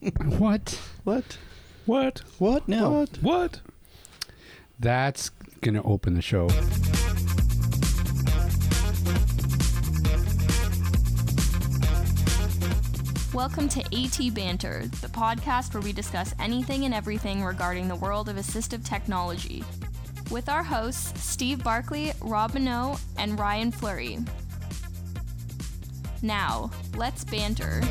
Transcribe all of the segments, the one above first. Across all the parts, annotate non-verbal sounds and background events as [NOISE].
What? What? What? What now? What? What? That's going to open the show. Welcome to AT Banter, the podcast where we discuss anything and everything regarding the world of assistive technology. With our hosts, Steve Barkley, Rob Minot, and Ryan Fleury. Now, let's banter.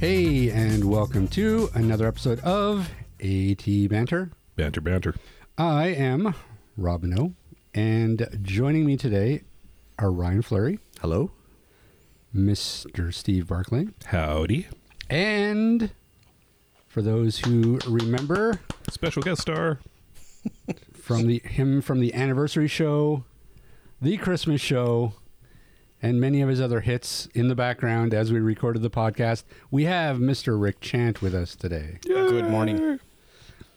Hey, and welcome to another episode of AT Banter. Banter, banter. I am Robino, and joining me today are Ryan Fleury, Hello? Mr. Steve Barkley, Howdy. and for those who remember Special guest star. from the him from the anniversary show, the Christmas show, and many of his other hits in the background as we recorded the podcast, we have Mr. Rick Chant with us today. Good morning.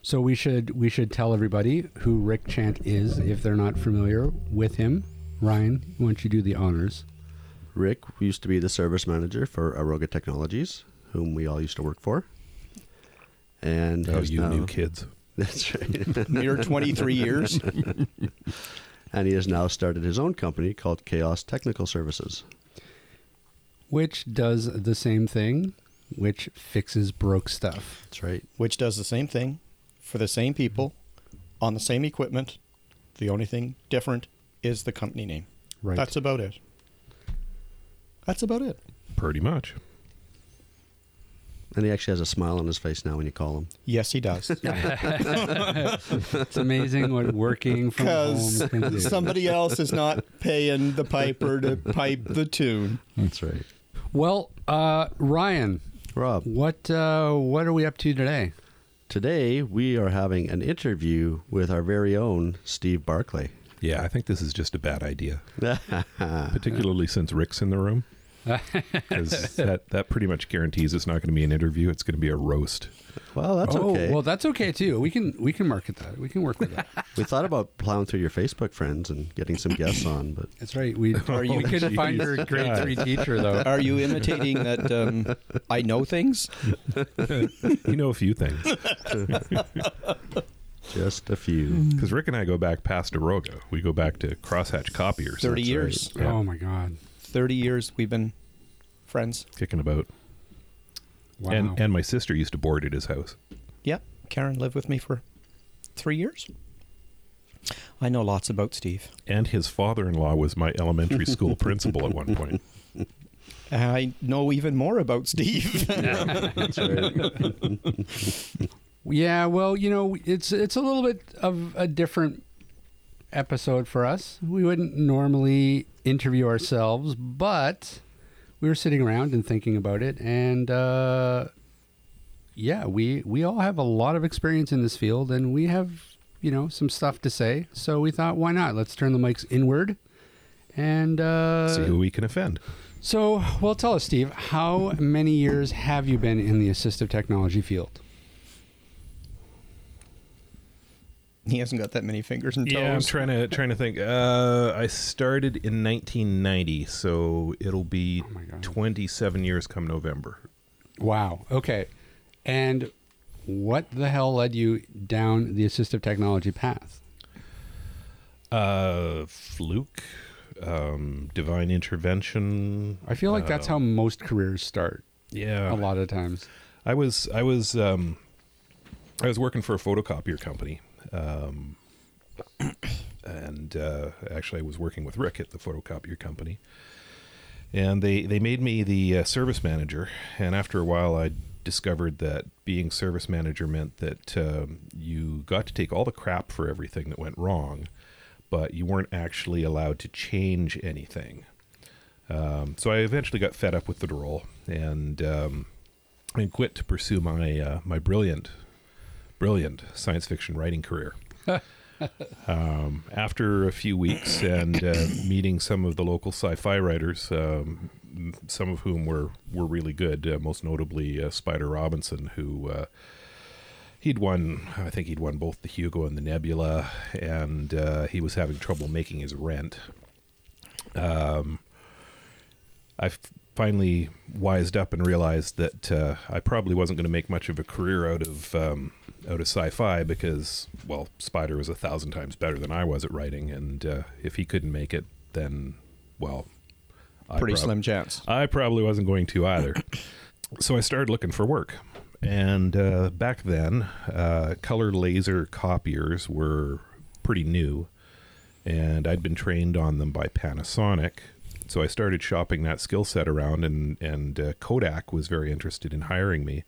So we should we should tell everybody who Rick Chant is if they're not familiar with him. Ryan, why don't you do the honors? Rick used to be the service manager for Aroga Technologies, whom we all used to work for. And Oh, you now- new kids. [LAUGHS] That's right. Mere 23 years. [LAUGHS] and he has now started his own company called Chaos Technical Services. Which does the same thing, which fixes broke stuff. That's right. Which does the same thing for the same people on the same equipment. The only thing different is the company name. Right. That's about it. That's about it. Pretty much. And he actually has a smile on his face now when you call him. Yes, he does. [LAUGHS] it's amazing what working from Because home can do. somebody else is not paying the piper to pipe the tune. That's right. Well, uh, Ryan, Rob, what uh, what are we up to today? today we are having an interview with our very own Steve Barclay. Yeah, I think this is just a bad idea, [LAUGHS] particularly since Rick's in the room. Because [LAUGHS] that, that pretty much guarantees it's not going to be an interview. It's going to be a roast. well, that's oh, okay. well, that's okay too. We can we can market that. We can work with that. [LAUGHS] we thought about plowing through your Facebook friends and getting some guests on, but That's right. We [LAUGHS] Are you- we couldn't find your grade God. three teacher though. Are you imitating that um, I know things? You know a few things. just a few. Because Rick and I go back past Aroga. We go back to Crosshatch Copiers. 30 years. right. Yeah, Oh my god! 30 years we've been friends. kicking about. Wow. And, and my sister used to board at his house. Yep. Karen lived with me for three years. I know lots about Steve. And his father in law was my elementary school [LAUGHS] principal at one point. I know even more about Steve. [LAUGHS] That's right. [LAUGHS] Yeah, well, you know, it's it's a little bit of a different episode for us. We wouldn't normally interview ourselves, but we were sitting around and thinking about it, and uh, yeah, we we all have a lot of experience in this field, and we have you know some stuff to say. So we thought, why not? Let's turn the mics inward, and uh, See who we can offend. so well, tell us, Steve, how many years have you been in the assistive technology field? He hasn't got that many fingers and toes. Yeah, I'm trying to trying to think. Uh, I started in 1990, so it'll be Oh 27 years come November. Wow. Okay. And what the hell led you down the assistive technology path? Uh, fluke, um, divine intervention. I feel like that's how most careers start Yeah, a lot of times. I was I was um, I was working for a photocopier company, um, [CLEARS THROAT] and uh, actually I was working with Rick at the photocopier company, and they they made me the uh, service manager. And after a while, I discovered that being service manager meant that um, you got to take all the crap for everything that went wrong, but you weren't actually allowed to change anything. Um, so I eventually got fed up with the role and um, and quit to pursue my uh, my brilliant, brilliant science fiction writing career. [LAUGHS] um, after a few weeks and uh, meeting some of the local sci-fi writers, um, some of whom were were really good, uh, most notably uh, Spider Robinson, who. Uh, He'd won, I think he'd won both the Hugo and the Nebula, and uh, he was having trouble making his rent. Um, I finally wised up and realized that uh, I probably wasn't going to make much of a career out of um, out of sci-fi because, well, Spider was a thousand times better than I was at writing, and uh, if he couldn't make it, then, well, Pretty prob- slim chance. I probably wasn't going to either. [COUGHS] so I started looking for work. And uh, back then, uh, color laser copiers were pretty new. And I'd been trained on them by Panasonic. So I started shopping that skill set around, and, and uh, Kodak was very interested in hiring me.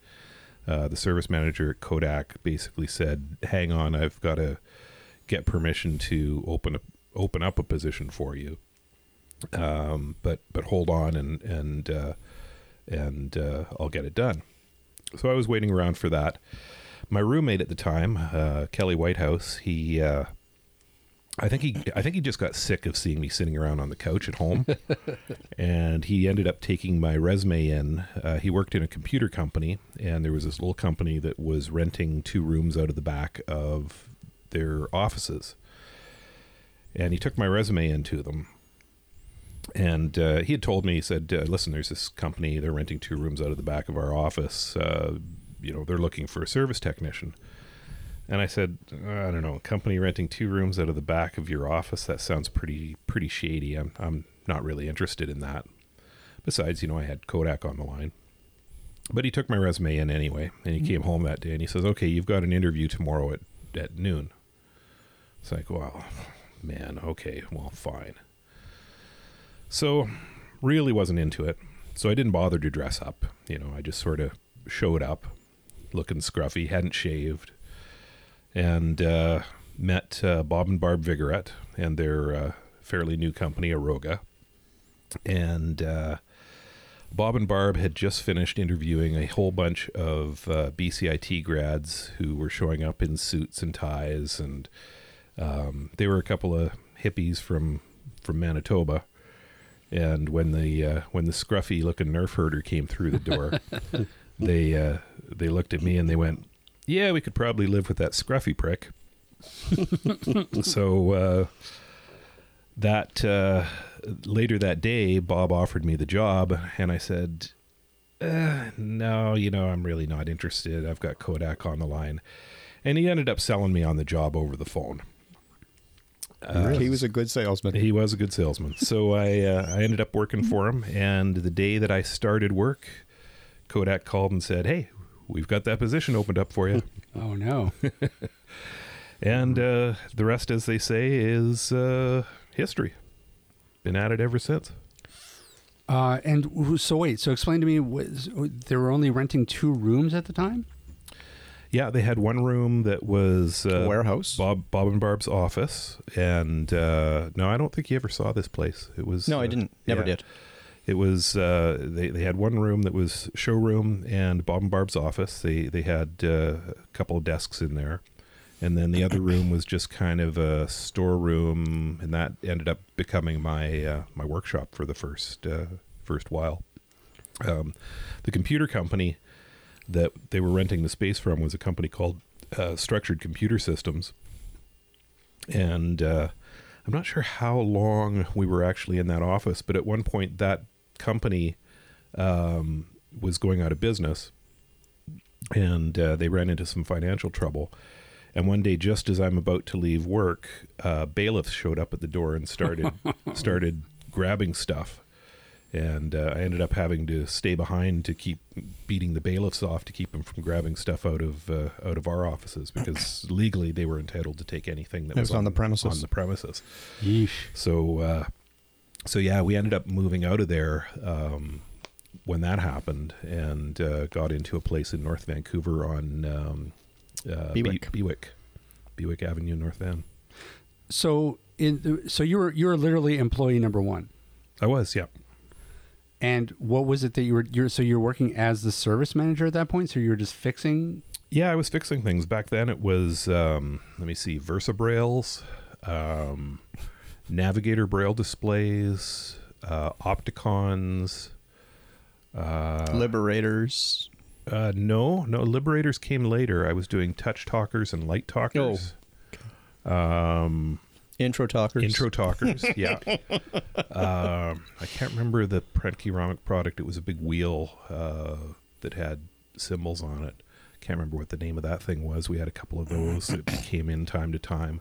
Uh, the service manager at Kodak basically said, "Hang on, I've got to get permission to open a, open up a position for you." um, but but hold on and and uh, and uh, I'll get it done. So I was waiting around for that. My roommate at the time, uh, Kelly Whitehouse, he, uh, I think he, I think he just got sick of seeing me sitting around on the couch at home, [LAUGHS] and he ended up taking my resume in. Uh, he worked in a computer company, and there was this little company that was renting two rooms out of the back of their offices, and he took my resume into them and uh, he had told me, he said, uh, "Listen, there's this company. They're renting two rooms out of the back of our office. Uh, you know, they're looking for a service technician." And I said, uh, "I don't know, a company renting two rooms out of the back of your office. That sounds pretty pretty shady. I'm I'm not really interested in that. Besides, you know, I had Kodak on the line." But he took my resume in anyway, and he mm-hmm. came home that day and he says, "Okay, you've got an interview tomorrow at at noon." It's like, well, man, okay, well, fine. So, really wasn't into it. So I didn't bother to dress up. You know, I just sort of showed up, looking scruffy, hadn't shaved, and uh, met uh, Bob and Barb Vigorette and their uh, fairly new company, Aroga. And uh, Bob and Barb had just finished interviewing a whole bunch of uh, BCIT grads who were showing up in suits and ties, and um, they were a couple of hippies from from Manitoba. And when the uh, when the scruffy looking nerf herder came through the door, [LAUGHS] they uh, they looked at me and they went, "Yeah, we could probably live with that scruffy prick." [LAUGHS] so uh, that uh, later that day, Bob offered me the job, and I said, uh, "No, you know, I'm really not interested. I've got Kodak on the line." And he ended up selling me on the job over the phone. he was a good salesman. He was a good salesman. So I uh, I ended up working for him, and the day that I started work, Kodak called and said, "Hey, we've got that position opened up for you." [LAUGHS] Oh no. [LAUGHS] and uh, the rest, as they say, is uh, history. Been at it ever since. Uh, and w- so wait. So explain to me. Was, they were only renting two rooms at the time. Yeah, they had one room that was uh, A warehouse? Bob Bob and Barb's office, and uh, no, I don't think you ever saw this place. It was no, I uh, didn't. Never yeah. did. It was uh, they they had one room that was showroom and Bob and Barb's office. They they had uh, a couple of desks in there, and then the other room was just kind of a storeroom, and that ended up becoming my uh, my workshop for the first uh, first while. Um, the computer company that they were renting the space from was a company called uh, Structured Computer Systems, and uh, I'm not sure how long we were actually in that office, but at one point that company um, was going out of business, and uh, they ran into some financial trouble. And one day, just as I'm about to leave work, uh, bailiffs showed up at the door and started [LAUGHS] started grabbing stuff. And uh, I ended up having to stay behind to keep beating the bailiffs off to keep them from grabbing stuff out of uh, out of our offices because legally they were entitled to take anything that It was was on the premises. On the premises. Yeesh. So, uh, so yeah, we ended up moving out of there um, when that happened, and uh, got into a place in North Vancouver on um, uh, Bewicke. Be- Bewicke, Bewicke Avenue, North Van. So in so you were you were literally employee number one. I was, yeah, And what was it that you were? You're so you're working as the service manager at that point. So you were just fixing. yeah. I was fixing things back then. It was um, let me see, VersaBrailles, um, Navigator Braille displays, uh, Opticons. Uh, Liberators. Uh, no, no. Liberators came later. I was doing touch talkers and light talkers. Um, Intro talkers. Intro [LAUGHS] talkers, yeah. um, I can't remember the Prentke Romich product. It was a big wheel uh, that had symbols on it. Can't remember what the name of that thing was. We had a couple of those that came in time to time.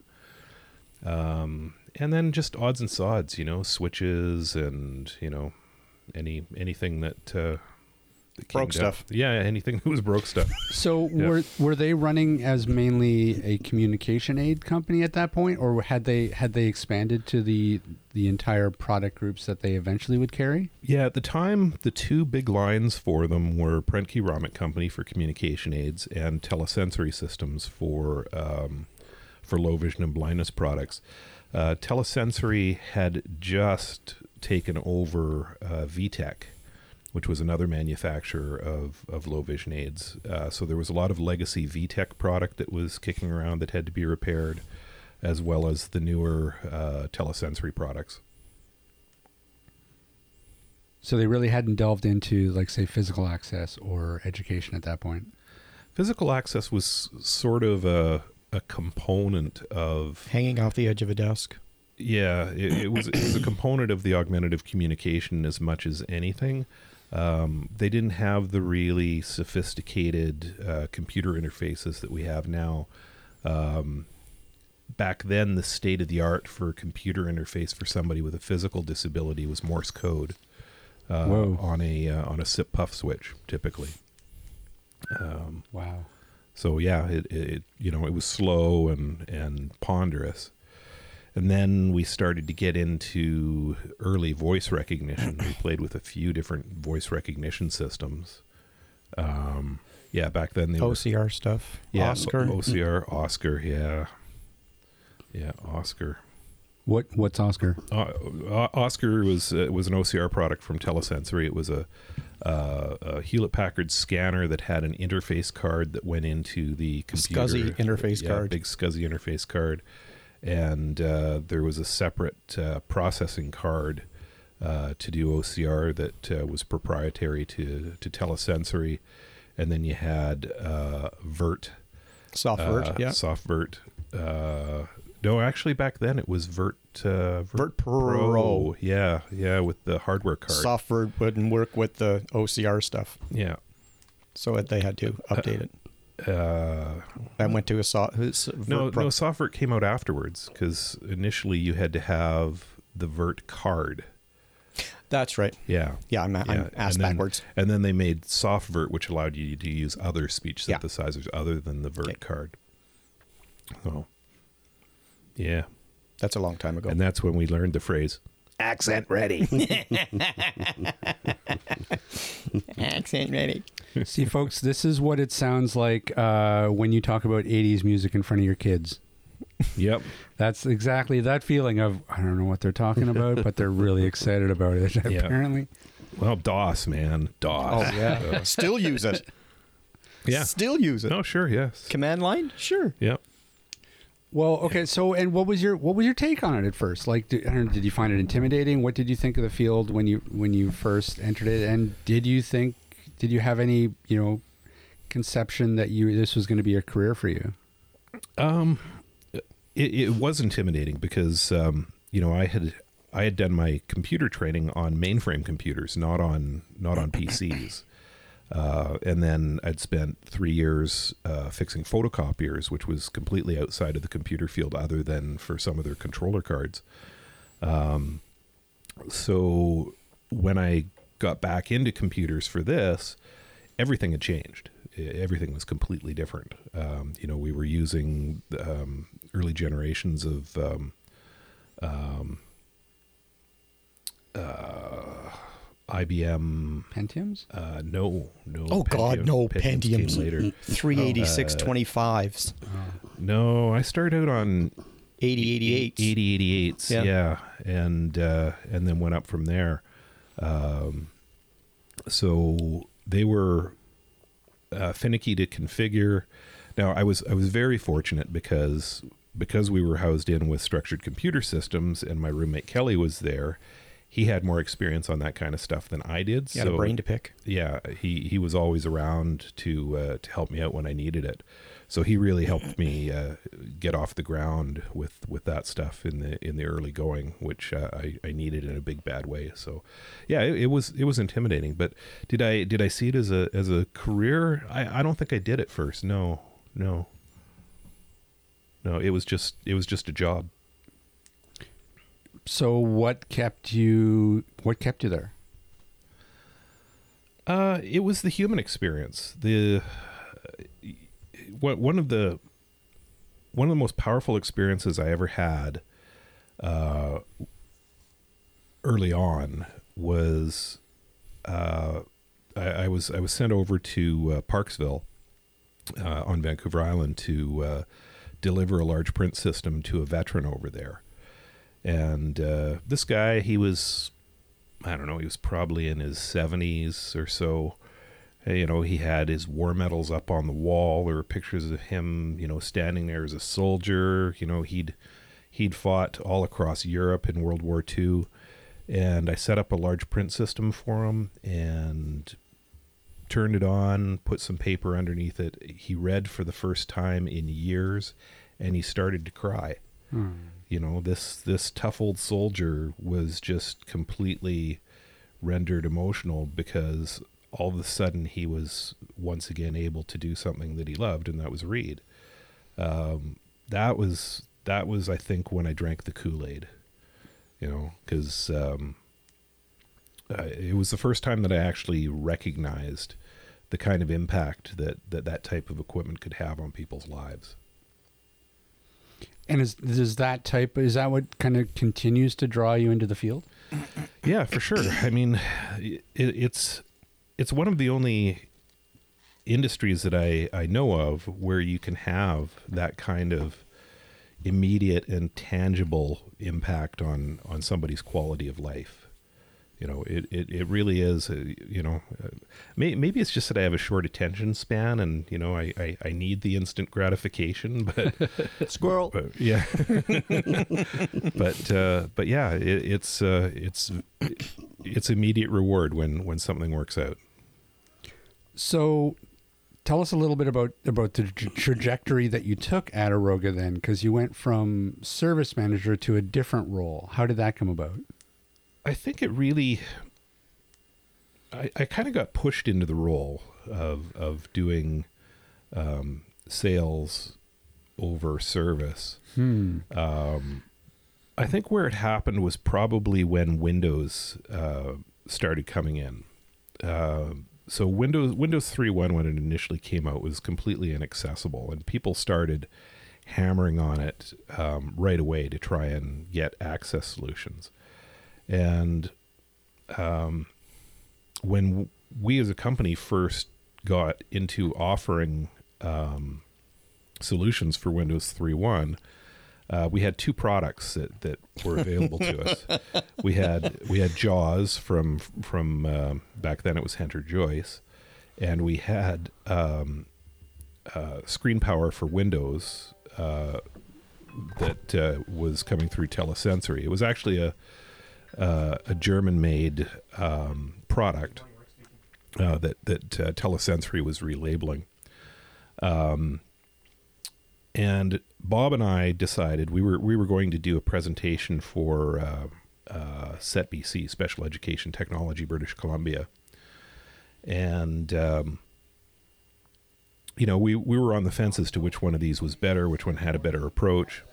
Um, and then just odds and sods, you know, switches and you know, any anything that uh, that Broke down- stuff. Yeah, anything that was broke stuff. [LAUGHS] So Yeah. were were they running as mainly a communication aid company at that point, or had they had they expanded to the the entire product groups that they eventually would carry? Yeah, at the time, the two big lines for them were Prentke Romich Company for communication aids and Telesensory Systems for um, for low vision and blindness products. Uh, Telesensory had just taken over uh, VTech, which was another manufacturer of, of low vision aids. Uh, so there was a lot of legacy VTech product that was kicking around that had to be repaired, as well as the newer uh, Telesensory products. So they really hadn't delved into like say physical access or education at that point. physical access was sort of a a component of Hanging off the edge of a desk. yeah it, it was it was a component of the augmentative communication as much as anything um, they didn't have the really sophisticated uh, computer interfaces that we have now um, back then the state of the art for computer interface for somebody with a physical disability was morse code uh, on a uh, on a sip puff switch typically um, Wow. So yeah, it, it you know it was slow and and ponderous, and then we started to get into early voice recognition. we [CLEARS THROAT] played with a few different voice recognition systems. Um, yeah, back then they were OCR stuff. yeah Oscar. O- OCR Oscar yeah yeah Oscar. What what's Oscar? Uh, O- Oscar was uh, was an OCR product from Telesensory. It was a, uh, a Hewlett Packard scanner that had an interface card that went into the computer. SCSI interface Yeah, card. big SCSI interface card, and uh, there was a separate uh, processing card uh, to do OCR that uh, was proprietary to to Telesensory, and then you had uh, Vert Software. uh, yeah. SoftVert. Uh, no, actually, back then it was Vert. Uh, Vert Pro. Yeah, yeah, with the hardware card. Software wouldn't work with the OCR stuff, yeah. so they had to update it. Uh, I went to a so- his no, Pro- no, SoftVert came out afterwards because initially you had to have the Vert card. That's right. Yeah. Yeah, I'm, yeah. I'm asked and then, backwards. And then they made SoftVert, which allowed you to use other speech Yeah. synthesizers other than the Vert Okay. card. So, yeah. That's a long time ago. And that's when we learned the phrase accent ready. [LAUGHS] Accent ready. See, folks, this is what it sounds like uh, when you talk about '80s music in front of your kids. yep. That's exactly that feeling of I don't know what they're talking about, but they're really excited about it. [LAUGHS] Yeah. Apparently, Well, DOS, man. DOS. Oh yeah. [LAUGHS] Still use it. Yeah. Still use it. Oh, sure. Yes. Command line? Sure. Yep. Well, okay. So, and what was your what was your take on it at first? Like, did, know, did you find it intimidating? What did you think of the field when you when you first entered it? And did you think did you have any you know conception that you this was going to be a career for you? Um, it, it was intimidating because um, you know I had I had done my computer training on mainframe computers, not on not on PCs. Uh, and then I'd spent three years uh, fixing photocopiers, which was completely outside of the computer field, other than for some of their controller cards. Um, so when I got back into computers for this, everything had changed. Everything was completely different. Um, you know, we were using um, early generations of um, um, uh, IBM. Pentiums? Uh, no, no. Oh God, no Pentiums Pentiums. later. 386 25s. No, I started out on 8088s. 8088s. Yeah. Yeah. And uh, and then went up from there. Um, so they were uh, finicky to configure. Now I was I was very fortunate because because we were housed in with structured computer systems and my roommate Kelly was there. He had more experience on that kind of stuff than I did. Had so a brain to pick. yeah, he he was always around to uh, to help me out when I needed it. So he really helped me uh, get off the ground with, with that stuff in the in the early going, which uh, I, I needed in a big bad way. So, yeah, it, it was it was intimidating. But did I did I see it as a as a career? I, I don't think I did at first. No, no, no. It was just it was just a job. So what kept you? What kept you there? Uh, it was the human experience. The what one of the one of the most powerful experiences I ever had uh, early on was uh, I, I was I was sent over to uh, Parksville uh, on Vancouver Island to uh, deliver a large print system to a veteran over there, and uh, this guy he was I don't know he was probably in his seventies or so you know, he had his war medals up on the wall. There were pictures of him, you know, standing there as a soldier. You know, he'd he'd fought all across Europe in World War II, and I set up a large print system for him and turned it on, put some paper underneath it. He read for the first time in years, and he started to cry. Hmm. You know, this this tough old soldier was just completely rendered emotional because all of a sudden he was once again able to do something that he loved, and that was read. Um, that was that was I think when I drank the Kool Aid, you know, because um, it was the first time that I actually recognized the kind of impact that that, that type of equipment could have on people's lives. And is is that type? Is that what kind of continues to draw you into the field? Yeah, for sure. I mean, it, it's it's one of the only industries that I, I know of where you can have that kind of immediate and tangible impact on, on somebody's quality of life. You know, it, it, it really is, uh, you know, uh, may, maybe it's just that I have a short attention span and, you know, I, I, I need the instant gratification, [LAUGHS] but, [LAUGHS] Squirrel. but yeah, [LAUGHS] but, uh, but yeah, it, it's, uh, it's, it's immediate reward when, when something works out. So, tell us a little bit about about the tra- trajectory that you took at Aroga then, because you went from service manager to a different role. How did that come about? I think it really. I, I kind of got pushed into the role of of doing um, sales over service. Hmm. Um, I think where it happened was probably when Windows uh, started coming in. Uh, so Windows Windows 3.1 when it initially came out was completely inaccessible, and people started hammering on it um, right away to try and get access solutions. And um, when we as a company first got into offering um, solutions for Windows 3.1, uh, we had two products that, that were available to us. [LAUGHS] We had we had Jaws from from uh, back then it was Henter-Joyce, and we had um, uh, Screen Power for Windows uh, that uh, was coming through Telesensory. It was actually a uh, a German made um, product that that Telesensory was relabeling. Um, and Bob and I decided we were we were going to do a presentation for uh, uh, SETBC, Special Education Technology, British Columbia, and um, you know we we were on the fence as to which one of these was better, which one had a better approach.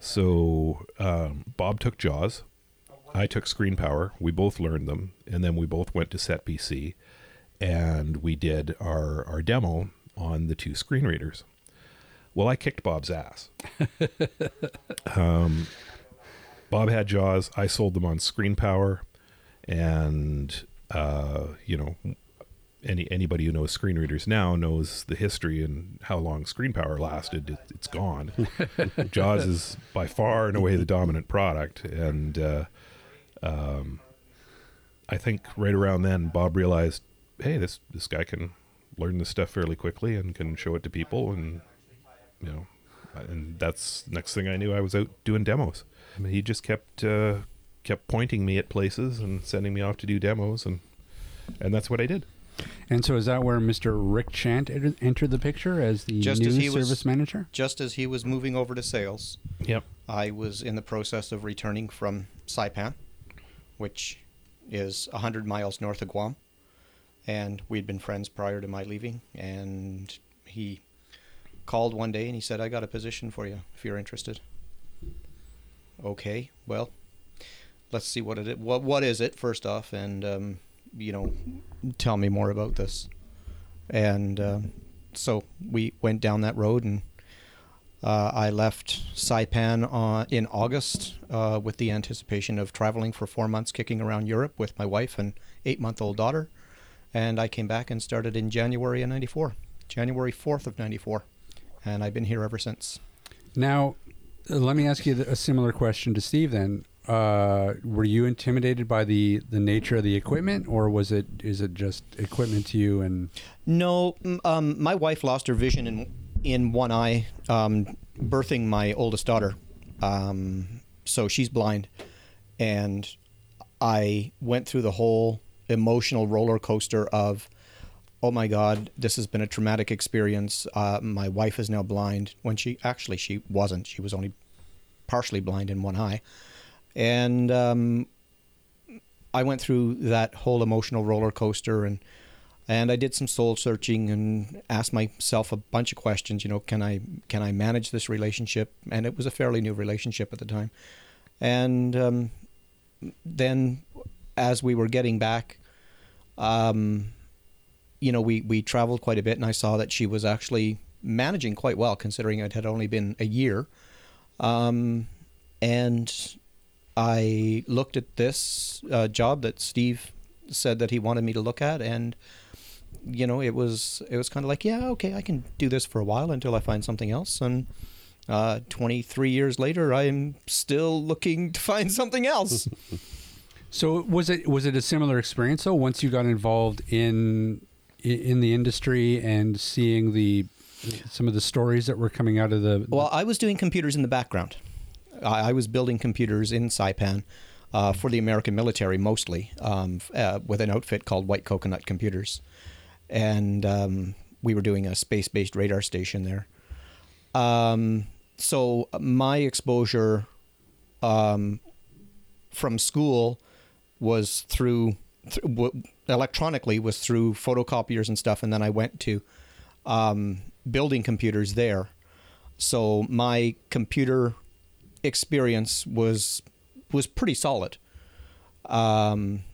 So um, Bob took Jaws, I took Screen Power. We both learned them, and then we both went to SETBC, and we did our our demo on the two screen readers. Well, I kicked Bob's ass. [LAUGHS] um, Bob had Jaws. I sold them on Screen Power, and uh, you know, any anybody who knows screen readers now knows the history and how long Screen Power lasted. It, it's gone. [LAUGHS] Jaws is by far and away the dominant product, and uh, um, I think right around then Bob realized, hey, this this guy can learn this stuff fairly quickly and can show it to people and you know, and that's next thing I knew, I was out doing demos. I mean, he just kept uh, kept pointing me at places and sending me off to do demos, and and that's what I did. And so is that where Mr. Rick Chant entered the picture as the Just new as he was- service manager? Just as he was moving over to sales, Yep. I was in the process of returning from Saipan, which is 100 miles north of Guam. And we'd been friends prior to my leaving. And he called one day and he said, I got a position for you if you're interested. Okay, well, let's see what it is. What, what is it, first off? And, um, you know, tell me more about this. And um, so we went down that road and uh, I left Saipan on, in August uh, with the anticipation of traveling for four months, kicking around Europe with my wife and eight-month-old daughter. And I came back and started in January of '94, January 4th of '94, and I've been here ever since. Now, uh, let me ask you a similar question to Steve. Then, uh, were you intimidated by the the nature of the equipment, or was it is it just equipment to you? And No, um, my wife lost her vision in in one eye, um, birthing my oldest daughter. Um, so she's blind, and I went through the whole emotional roller coaster of, oh my God, this has been a traumatic experience. Uh, my wife is now blind when she actually she wasn't. She was only partially blind in one eye, and um, I went through that whole emotional roller coaster and and I did some soul searching and asked myself a bunch of questions. You know, can I can I manage this relationship? And it was a fairly new relationship at the time. And um, then, as we were getting back, um, you know, we we traveled quite a bit, and I saw that she was actually managing quite well, considering it had only been a year. Um, and I looked at this uh, job that Steve said that he wanted me to look at, and you know, it was it was kind of like, yeah, okay, I can do this for a while until I find something else. And uh, 23 years later, I'm still looking to find something else. [LAUGHS] so, was it was it a similar experience though? Once you got involved in in the industry and seeing the some of the stories that were coming out of the well, I was doing computers in the background. I, I was building computers in Saipan. Uh, for the American military, mostly, um, uh, with an outfit called White Coconut Computers, and um, we were doing a space-based radar station there. Um, so my exposure um, from school was through, th- w- electronically was through photocopiers and stuff, and then I went to um, building computers there. So my computer experience was was pretty solid. Um,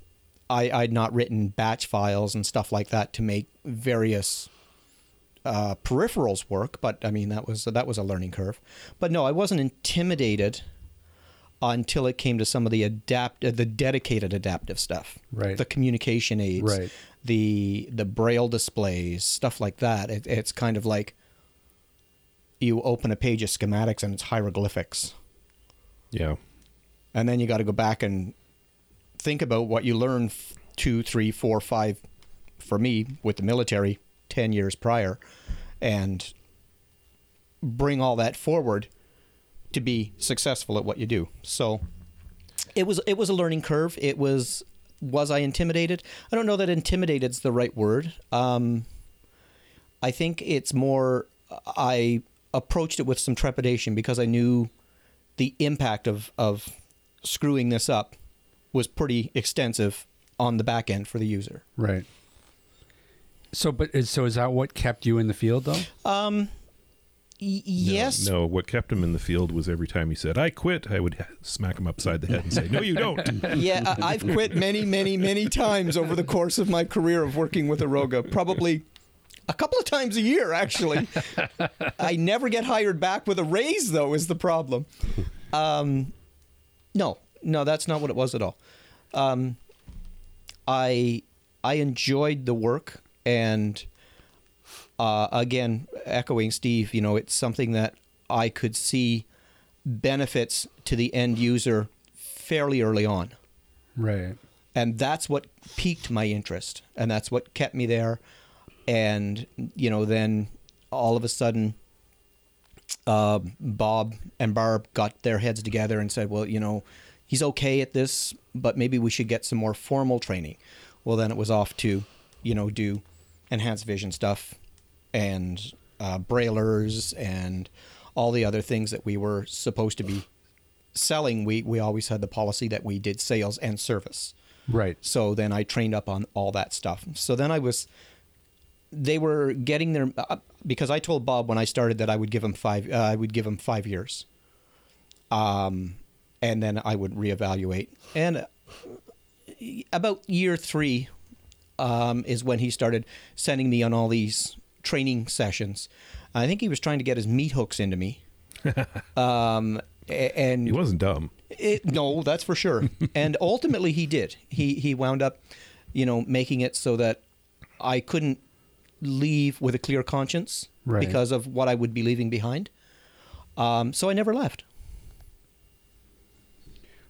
I, I'd not written batch files and stuff like that to make various uh, peripherals work, but I mean that was that was a learning curve. But no, I wasn't intimidated until it came to some of the adapt uh, the dedicated adaptive stuff, Right. The communication aids, Right. The the braille displays, stuff like that. It, it's kind of like you open a page of schematics and it's hieroglyphics, Yeah. and then you got to go back and think about what you learned two, three, four, five. For me, with the military, ten years prior, and bring all that forward to be successful at what you do. So it was it was a learning curve. It was was I intimidated? I don't know that intimidated's the right word. Um, I think it's more I approached it with some trepidation because I knew the impact of of screwing this up was pretty extensive on the back end for the user. right. So, but is, so is that what kept you in the field though? Um, y- yes, No, what kept him in the field was every time he said, I quit, I would smack him upside the head and say, No, you don't. [LAUGHS] yeah, I- I've quit many, many, many times over the course of my career of working with Aroga. Probably a couple of times a year, actually. I never get hired back with a raise, though, is the problem. Um, no, no, that's not what it was at all. Um, I I enjoyed the work, and uh, again, echoing Steve, you know, it's something that I could see benefits to the end user fairly early on. Right. And that's what piqued my interest. And that's what kept me there. And, you know, then all of a sudden, uh, Bob and Barb got their heads together and said, well, you know, he's okay at this, but maybe we should get some more formal training. Well, then it was off to, you know, do enhanced vision stuff and uh, brailers and all the other things that we were supposed to be selling. We we always had the policy that we did sales and service. Right. So then I trained up on all that stuff. So then I was, they were getting their uh, because I told Bob when I started that I would give him five. Uh, I would give him five years. Um, and then I would reevaluate. And about year three, um, is when he started sending me on all these training sessions. I think he was trying to get his meat hooks into me. [LAUGHS] um, and He wasn't dumb. it, no, that's for sure. [LAUGHS] and ultimately, he did. He he wound up, you know, making it so that I couldn't leave with a clear conscience Right. because of what I would be leaving behind. Um, so I never left.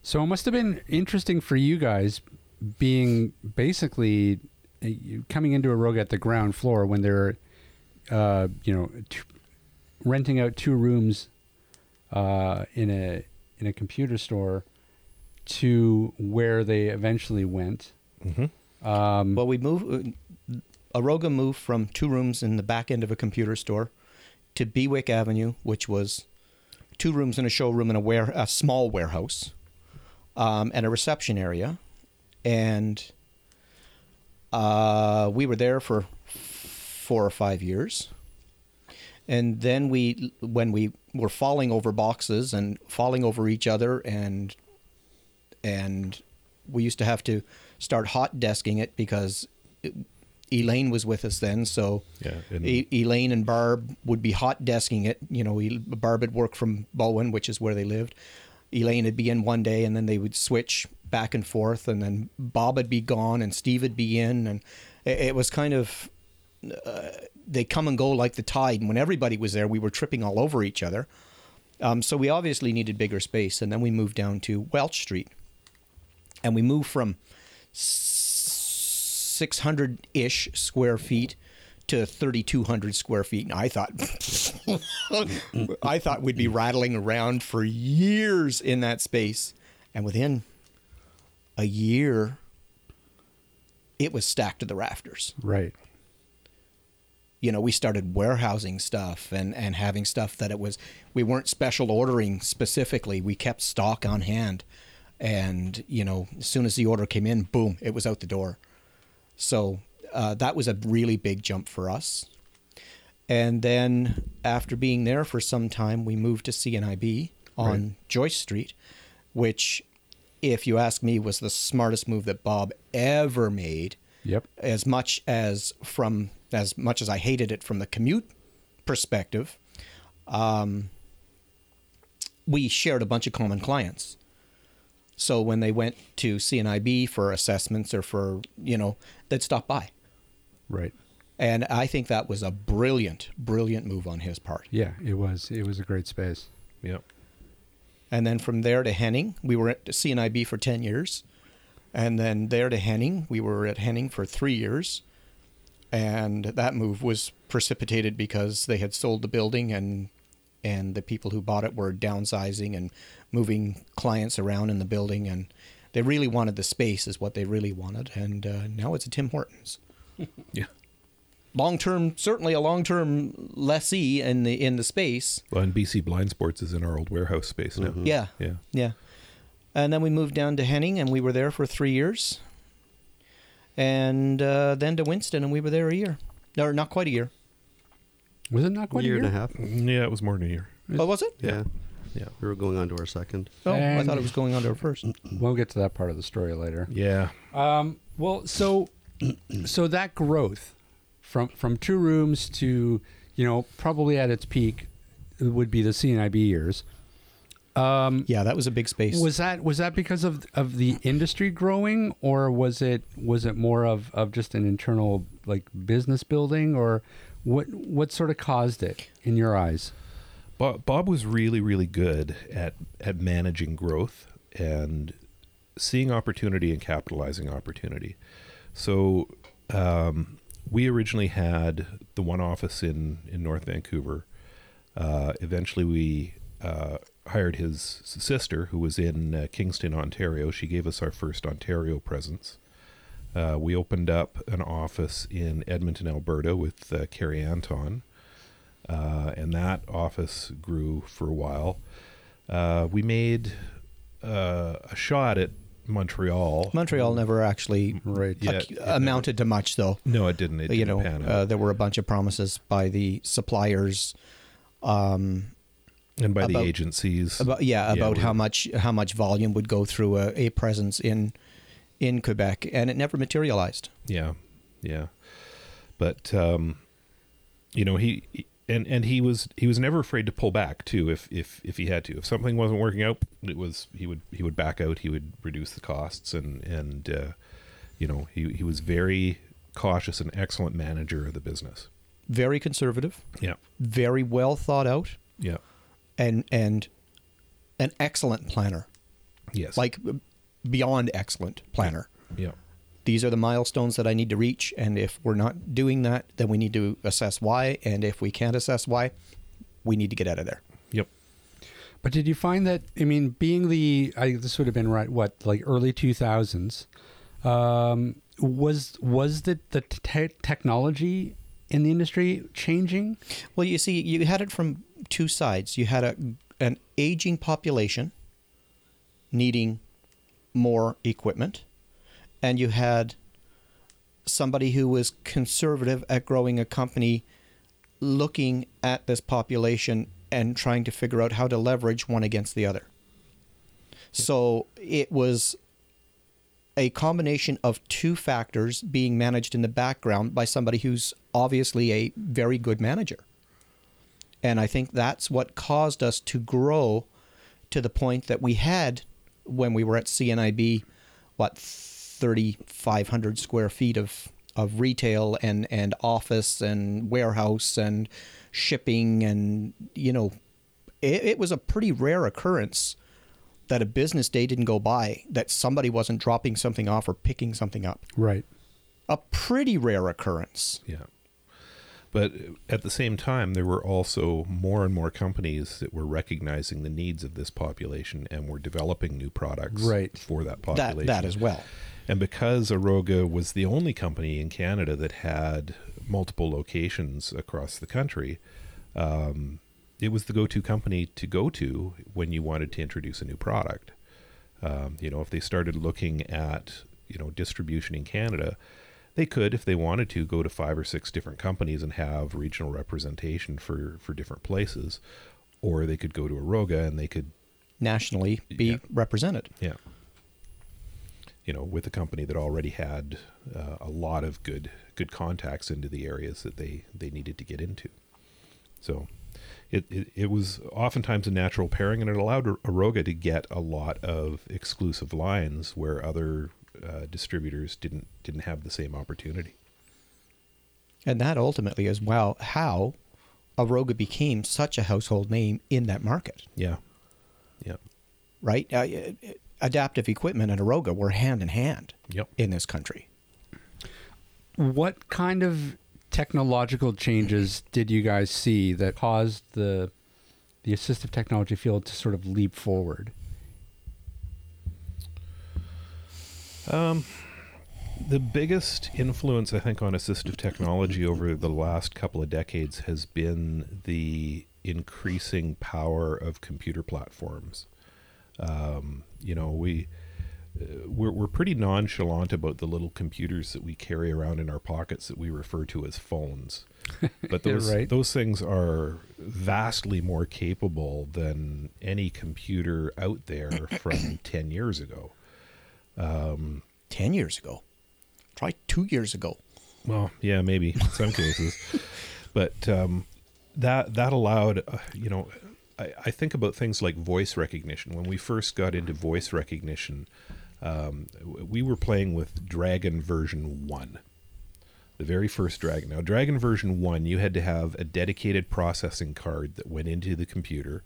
So it must have been interesting for you guys being basically uh, coming into Aroga at the ground floor when they're, uh, you know, t- renting out two rooms uh, in a in a computer store to where they eventually went. Mm-hmm. Um, Well, we moved. Aroga moved from two rooms in the back end of a computer store to Bewicke Avenue, which was two rooms in a showroom and a ware a small warehouse, um, and a reception area, and uh, we were there for four or five years. And then we, when we were falling over boxes and falling over each other, and and we used to have to start hot desking it because it, Elaine was with us then. So Yeah, E- Elaine and Barb would be hot desking it. You know, Barb had worked from Bowen, which is where they lived. Elaine would be in one day, and then they would switch back and forth, and then Bob would be gone, and Steve would be in, and it, it was kind of uh, they come and go like the tide. And when everybody was there, we were tripping all over each other. Um, so we obviously needed bigger space, and then we moved down to Welch Street, and we moved from 600 ish square feet to 3200 square feet and i thought [LAUGHS] i thought we'd be rattling around for years in that space. And within a year it was stacked to the rafters. Right. you know we started warehousing stuff and and having stuff that it was we weren't special ordering specifically. We kept stock on hand. And you know as soon as the order came in boom it was out the door. So uh, that was a really big jump for us and then after being there for some time we moved to cnib on Right. joyce street which if you ask me was the smartest move that bob ever made Yep. as much as from as much as I hated it from the commute perspective, um, we shared a bunch of common clients. So when they went to CNIB for assessments or for you know, they'd stop by, Right. and I think that was a brilliant, brilliant move on his part. Yeah. It was. It was a great space. Yep. And then from there to Henning, we were at CNIB for 10 years. And then there to Henning, we were at Henning for three years. And that move was precipitated because they had sold the building and and the people who bought it were downsizing and moving clients around in the building and they really wanted the space is what they really wanted and uh, now it's a Tim Hortons Yeah. long term certainly a long term lessee in the in the space Well, and BC Blind Sports is in our old warehouse space now. yeah Yeah. Yeah. And then we moved down to Henning and we were there for three years. And uh, then to Winston and we were there a year. No, not quite a year. Was it not quite year a year? and a half. Yeah, it was more than a year. Oh, was it? Yeah. Yeah. We were going on to our second. Oh, I thought it was going on to our first. We'll get to that part of the story later. Yeah. Um, well, so [CLEARS THROAT] so that growth from from two rooms to you know probably at its peak would be the CNIB years. Um, Yeah, that was a big space. was that was that because of of the industry growing, or was it was it more of, of just an internal like business building, or what what sort of caused it in your eyes? Bob, Bob was really, really good at at managing growth and seeing opportunity and capitalizing opportunity. So um, we originally had the one office in in North Vancouver. Uh, eventually, we uh, hired his sister, who was in uh, Kingston, Ontario. She gave us our first Ontario presence. Uh, we opened up an office in Edmonton, Alberta, with uh, Carrie Anton, uh, and that office grew for a while. We made a shot at Montreal. Montreal never actually Right. Yeah, ac- it amounted to much, though. No, it didn't. It you didn't know, uh, there were a bunch of promises by the suppliers. Um, and by the agencies. about yeah, about we- how much how much volume would go through a, a presence in in Quebec, and it never materialized. Yeah, yeah. But um, you know, he- and and he was he was never afraid to pull back too if if if he had to. If something wasn't working out, it was he would he would back out. He would reduce the costs and and uh, you know he he was very cautious and excellent manager of the business. Very conservative, Yeah, very well thought out, yeah, and and an excellent planner, yes, like beyond excellent planner. yeah, These are the milestones that I need to reach, and if we're not doing that, then we need to assess why, and if we can't assess why, we need to get out of there. yep. But did you find that? I mean, being the I, this would have been right what like early two thousands. Um, was was the the te- technology in the industry changing? Well, you see, you had it from two sides. You had a an aging population needing more equipment, and you had somebody who was conservative at growing a company looking at this population and trying to figure out how to leverage one against the other. So it was a combination of two factors being managed in the background by somebody who's obviously a very good manager. And I think that's what caused us to grow to the point that we had when we were at CNIB, what, 3,500 square feet of, of retail and, and office and warehouse and shipping. And, you know, it, it was a pretty rare occurrence that a business day didn't go by that somebody wasn't dropping something off or picking something up. Right. A pretty rare occurrence. Yeah. But at the same time, there were also more and more companies that were recognizing the needs of this population and were developing new products Right. for that population That that as well. And because Aroga was the only company in Canada that had multiple locations across the country, um, it was the go-to company to go to when you wanted to introduce a new product. Um, you know, if they started looking at you know distribution in Canada, they could, if they wanted to, go to five or six different companies and have regional representation for for different places, or they could go to Aroga and they could Nationally be Yeah. represented. yeah. You know, with a company that already had uh, a lot of good good contacts into the areas that they they needed to get into. So, it it, it was oftentimes a natural pairing, and it allowed Aroga to get a lot of exclusive lines where other uh, distributors didn't didn't have the same opportunity. And that ultimately is well how Aroga became such a household name in that market, Yeah, yeah, right? Uh, uh, adaptive equipment and Aroga were hand in hand yep. in this country. What kind of technological changes did you guys see that caused the the assistive technology field to sort of leap forward? Um, the biggest influence, I think, on assistive technology over the last couple of decades has been the increasing power of computer platforms. Um, you know, we uh, we're we're pretty nonchalant about the little computers that we carry around in our pockets that we refer to as phones. [LAUGHS] But those Right. those things are vastly more capable than any computer out there [COUGHS] from ten years ago. Ten years ago, try two years ago. Well, yeah, maybe in some cases, [LAUGHS] but um, that that allowed, uh, you know, I, I think about things like voice recognition. When we first got into voice recognition, um, we were playing with Dragon version one, the very first Dragon. Now, Dragon version one, you had to have a dedicated processing card that went into the computer.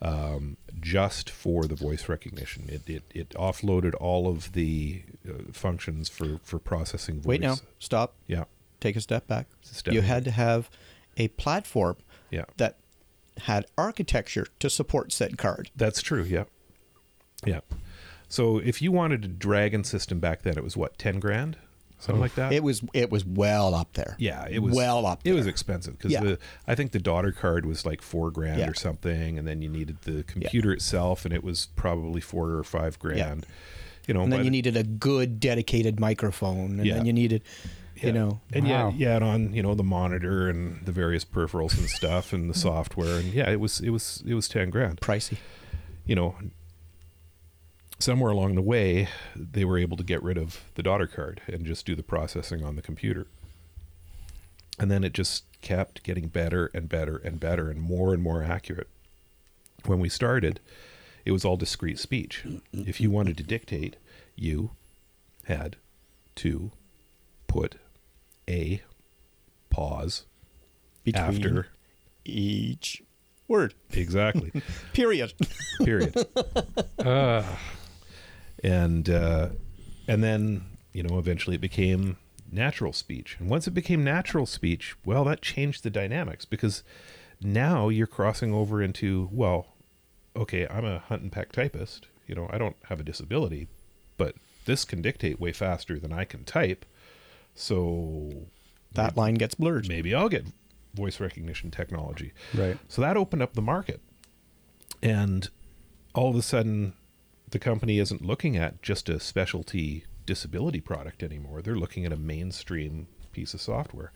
Um, just for the voice recognition, it, it it offloaded all of the uh, functions for for processing voice. Wait now, stop. Yeah. Take a step back. Step you back. had to have a platform Yeah. that had architecture to support said card. That's true. Yeah. Yeah. So if you wanted a Dragon system back then, it was what ten grand, something like that. It was it was well up there. yeah, it was well up. It was expensive because Yeah. the I think the daughter card was like four grand Yeah. or something, and then you needed the computer itself, and it was probably four or five grand. You know, and then you needed a good dedicated microphone, and Yeah. then you needed, yeah. you know, and Wow. yeah, you had on you know the monitor and the various peripherals and stuff and the mm. software, and yeah, it was it was it was ten grand. pricey. you know, somewhere along the way, they were able to get rid of the daughter card and just do the processing on the computer. And then it just kept getting better and better and better and more and more accurate. When we started, it was all discrete speech. If you wanted to dictate, you had to put a pause Between after each word. exactly [LAUGHS] Period. period Ugh. [LAUGHS] and uh, and then you know eventually it became natural speech and once it became natural speech well that changed the dynamics because now you're crossing over into well okay i'm a hunt and peck typist you know i don't have a disability but this can dictate way faster than i can type so that line gets blurred. maybe i'll get voice recognition technology Right. so that opened up the market. And all of a sudden, the company isn't looking at just a specialty disability product anymore. They're looking at a mainstream piece of software.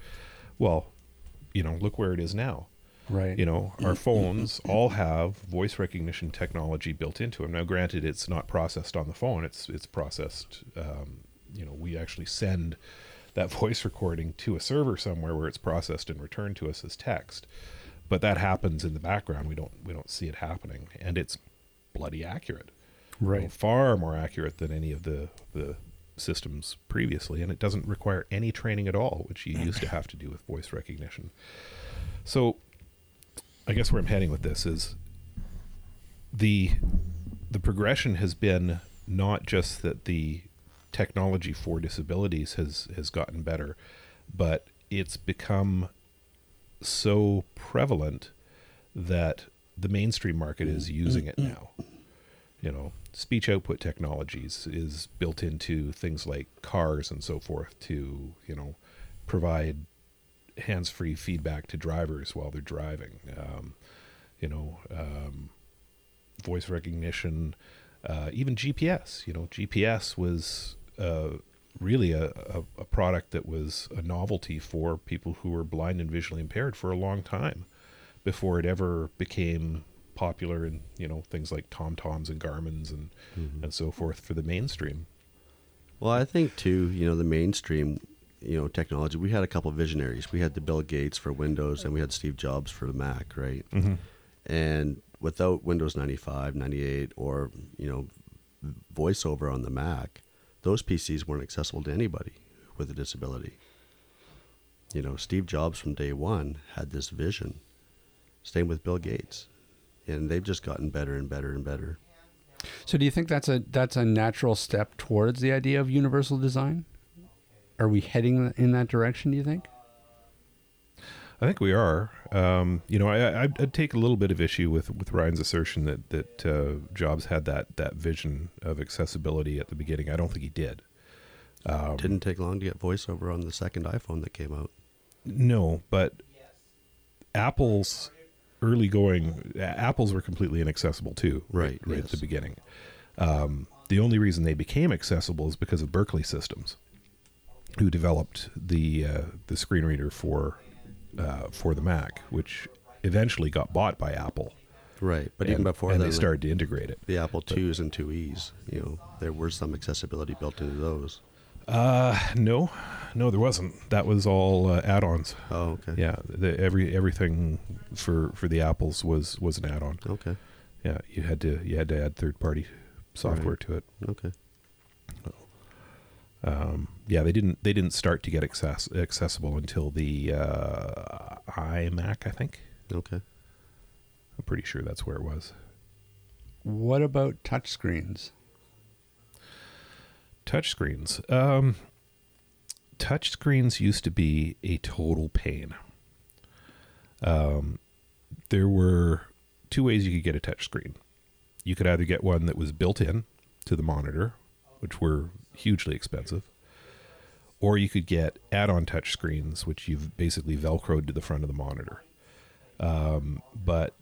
Well, you know, look where it is now. Right. You know, our phones all have voice recognition technology built into them. Now, granted, it's not processed on the phone. It's it's processed. Um, you know, we actually send that voice recording to a server somewhere where it's processed and returned to us as text. But that happens in the background. We don't we don't see it happening, and it's bloody accurate. You know, Right. far more accurate than any of the the systems previously, and it doesn't require any training at all, which you used to have to do with voice recognition. So, I guess where I'm heading with this is the the progression has been not just that the technology for disabilities has has gotten better, but it's become so prevalent that the mainstream market is using it now. You know, speech output technologies is built into things like cars and so forth to, you know, provide hands-free feedback to drivers while they're driving. Um, you know, um, voice recognition, uh, even GPS. You know, GPS was uh, really a, a, a product that was a novelty for people who were blind and visually impaired for a long time before it ever became popular in you know things like TomToms and Garmin's and and so forth for the mainstream. Well, I think too, you know, the mainstream, you know, technology. We had a couple visionaries. We had the Bill Gates for Windows, and we had Steve Jobs for the Mac, right? Mm-hmm. And without Windows 95, 98, or you know, VoiceOver on the Mac, those PCs weren't accessible to anybody with a disability. You know, Steve Jobs from day one had this vision. Same with Bill Gates, and they've just gotten better and better and better. So do you think that's a that's a natural step towards the idea of universal design? Are we heading in that direction? Do you think? I think we are. Um, you know, I, I'd, I'd take a little bit of issue with, with Ryan's assertion that that uh, Jobs had that that vision of accessibility at the beginning. I don't think he did. Um, Didn't take long to get VoiceOver on the second iPhone that came out. No, but Apple's early going, Apple's were completely inaccessible too. Right, right at the beginning. Um, the only reason they became accessible is because of Berkeley Systems, who developed the uh, the screen reader for uh, for the Mac, which eventually got bought by Apple. Right, but even before and that, they started to integrate it. the Apple IIs and IIes, you know, there were some accessibility built into those. Uh, no, no, there wasn't. That was all uh, add-ons. Oh, okay. Yeah, the, every everything for for the apples was was an add-on. Okay. Yeah, you had to you had to add third-party software Right. to it. Okay. Um, yeah, they didn't they didn't start to get access, accessible until the uh, iMac. I think Okay. I'm pretty sure that's where it was. What about touchscreens? Touchscreens. Um, touchscreens used to be a total pain. Um, there were two ways you could get a touch screen. You could either get one that was built in to the monitor, which were hugely expensive, or you could get add-on touch screens, which you've basically velcroed to the front of the monitor. Um, but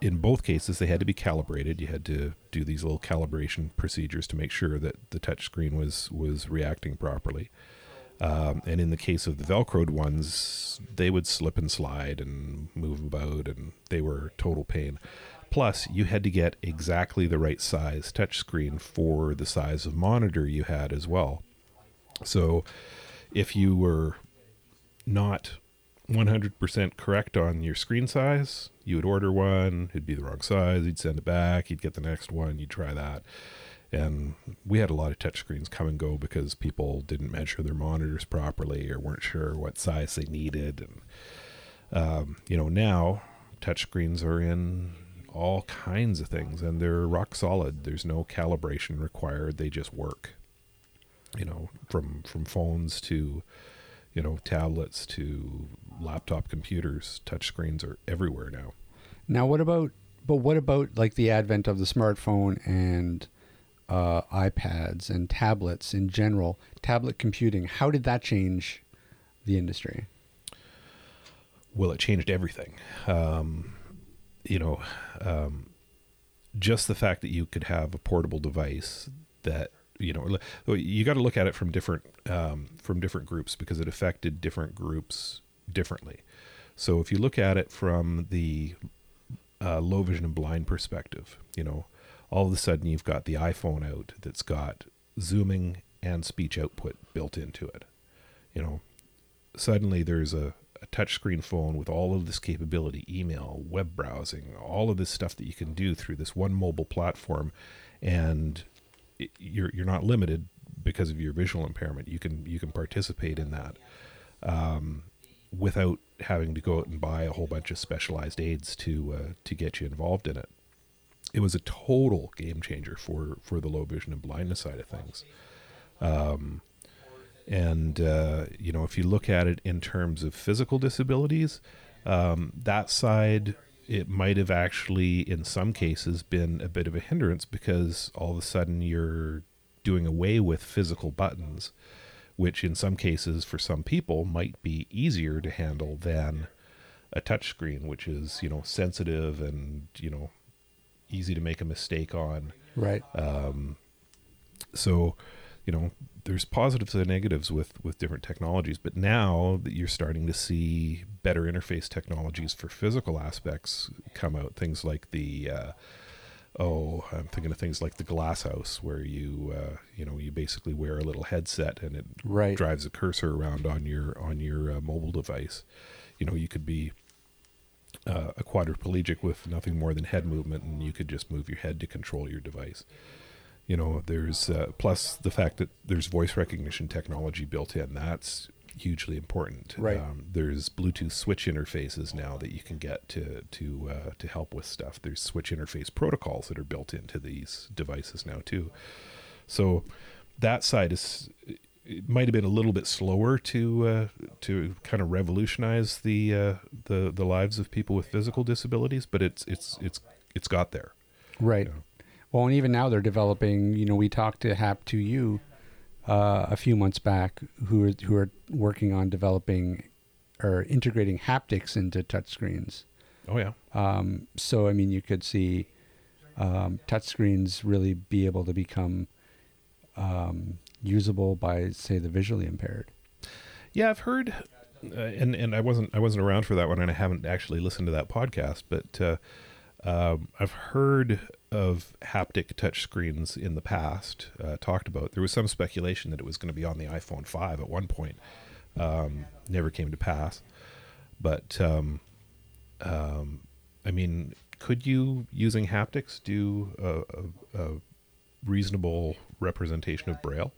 in both cases, they had to be calibrated. You had to do these little calibration procedures to make sure that the touch screen was was reacting properly. Um, and in the case of the Velcroed ones, they would slip and slide and move about, and they were total pain. Plus, you had to get exactly the right size touchscreen for the size of monitor you had as well. So, if you were not 100% correct on your screen size, you would order one, it'd be the wrong size, you'd send it back, you'd get the next one, you'd try that. And we had a lot of touchscreens come and go because people didn't measure their monitors properly or weren't sure what size they needed. And, um, you know, now touchscreens are in all kinds of things and they're rock solid. There's no calibration required, they just work. You know, from, from phones to, you know, tablets to laptop computers, touchscreens are everywhere now. Now, what about? But what about like the advent of the smartphone and uh, iPads and tablets in general? Tablet computing. How did that change the industry? Well, it changed everything. Um, you know, um, just the fact that you could have a portable device that you know you got to look at it from different um, from different groups because it affected different groups differently. So if you look at it from the uh, low vision and blind perspective, you know, all of a sudden you've got the iPhone out that's got zooming and speech output built into it. You know, suddenly there's a, a touchscreen phone with all of this capability, email, web browsing, all of this stuff that you can do through this one mobile platform, and it, you're you're not limited because of your visual impairment. You can you can participate in that. Um, without having to go out and buy a whole bunch of specialized aids to uh, to get you involved in it. It was a total game changer for for the low vision and blindness side of things. Um, and uh, you know, if you look at it in terms of physical disabilities, um, that side it might have actually, in some cases, been a bit of a hindrance because all of a sudden you're doing away with physical buttons which in some cases for some people might be easier to handle than a touchscreen, which is you know sensitive and you know easy to make a mistake on. Right. Um, so, you know, there's positives and negatives with with different technologies, but now that you're starting to see better interface technologies for physical aspects come out, things like the uh, oh, I'm thinking of things like the Glassouse, where you uh, you know you basically wear a little headset and it right. drives a cursor around on your on your uh, mobile device. You know, you could be uh, a quadriplegic with nothing more than head movement, and you could just move your head to control your device. You know, there's uh, plus the fact that there's voice recognition technology built in. That's hugely important. Right. Um, there's Bluetooth switch interfaces now that you can get to to uh, to help with stuff. There's switch interface protocols that are built into these devices now too. So that side is it might have been a little bit slower to uh, to kind of revolutionize the uh, the the lives of people with physical disabilities, but it's it's it's it's got there. Right. You know? Well, and even now they're developing. You know, we talked to Hap2U uh, a few months back who are, who are working on developing or integrating haptics into touchscreens. Oh yeah. Um, so I mean, you could see um, touchscreens really be able to become um, usable by, say, the visually impaired. Yeah, I've heard, uh, and and I wasn't I wasn't around for that one, and I haven't actually listened to that podcast, but uh, um, I've heard of haptic touchscreens in the past uh, talked about. There was some speculation that it was going to be on the iPhone 5 at one point. Um, never came to pass. But, um, um, I mean, could you, using haptics, do a, a, a reasonable representation of Braille?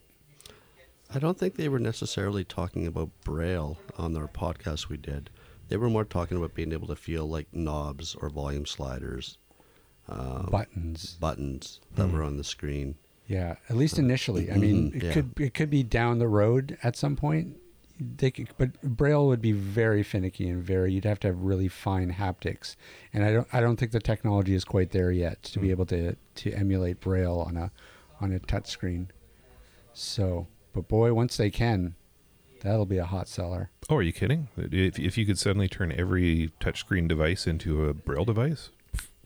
I don't think they were necessarily talking about Braille on their podcast we did. They were more talking about being able to feel like knobs or volume sliders um, buttons buttons that Mm. were on the screen. yeah at least initially i mean Mhm, it yeah. could it could be down the road at some point they could, but Braille would be very finicky and very. You'd have to have really fine haptics, and I don't. I don't think the technology is quite there yet to be Hmm. able to to emulate Braille on a on a touch screen. So, but boy, once they can, that'll be a hot seller. Oh, are you kidding? If, if you could suddenly turn every touchscreen device into a braille device,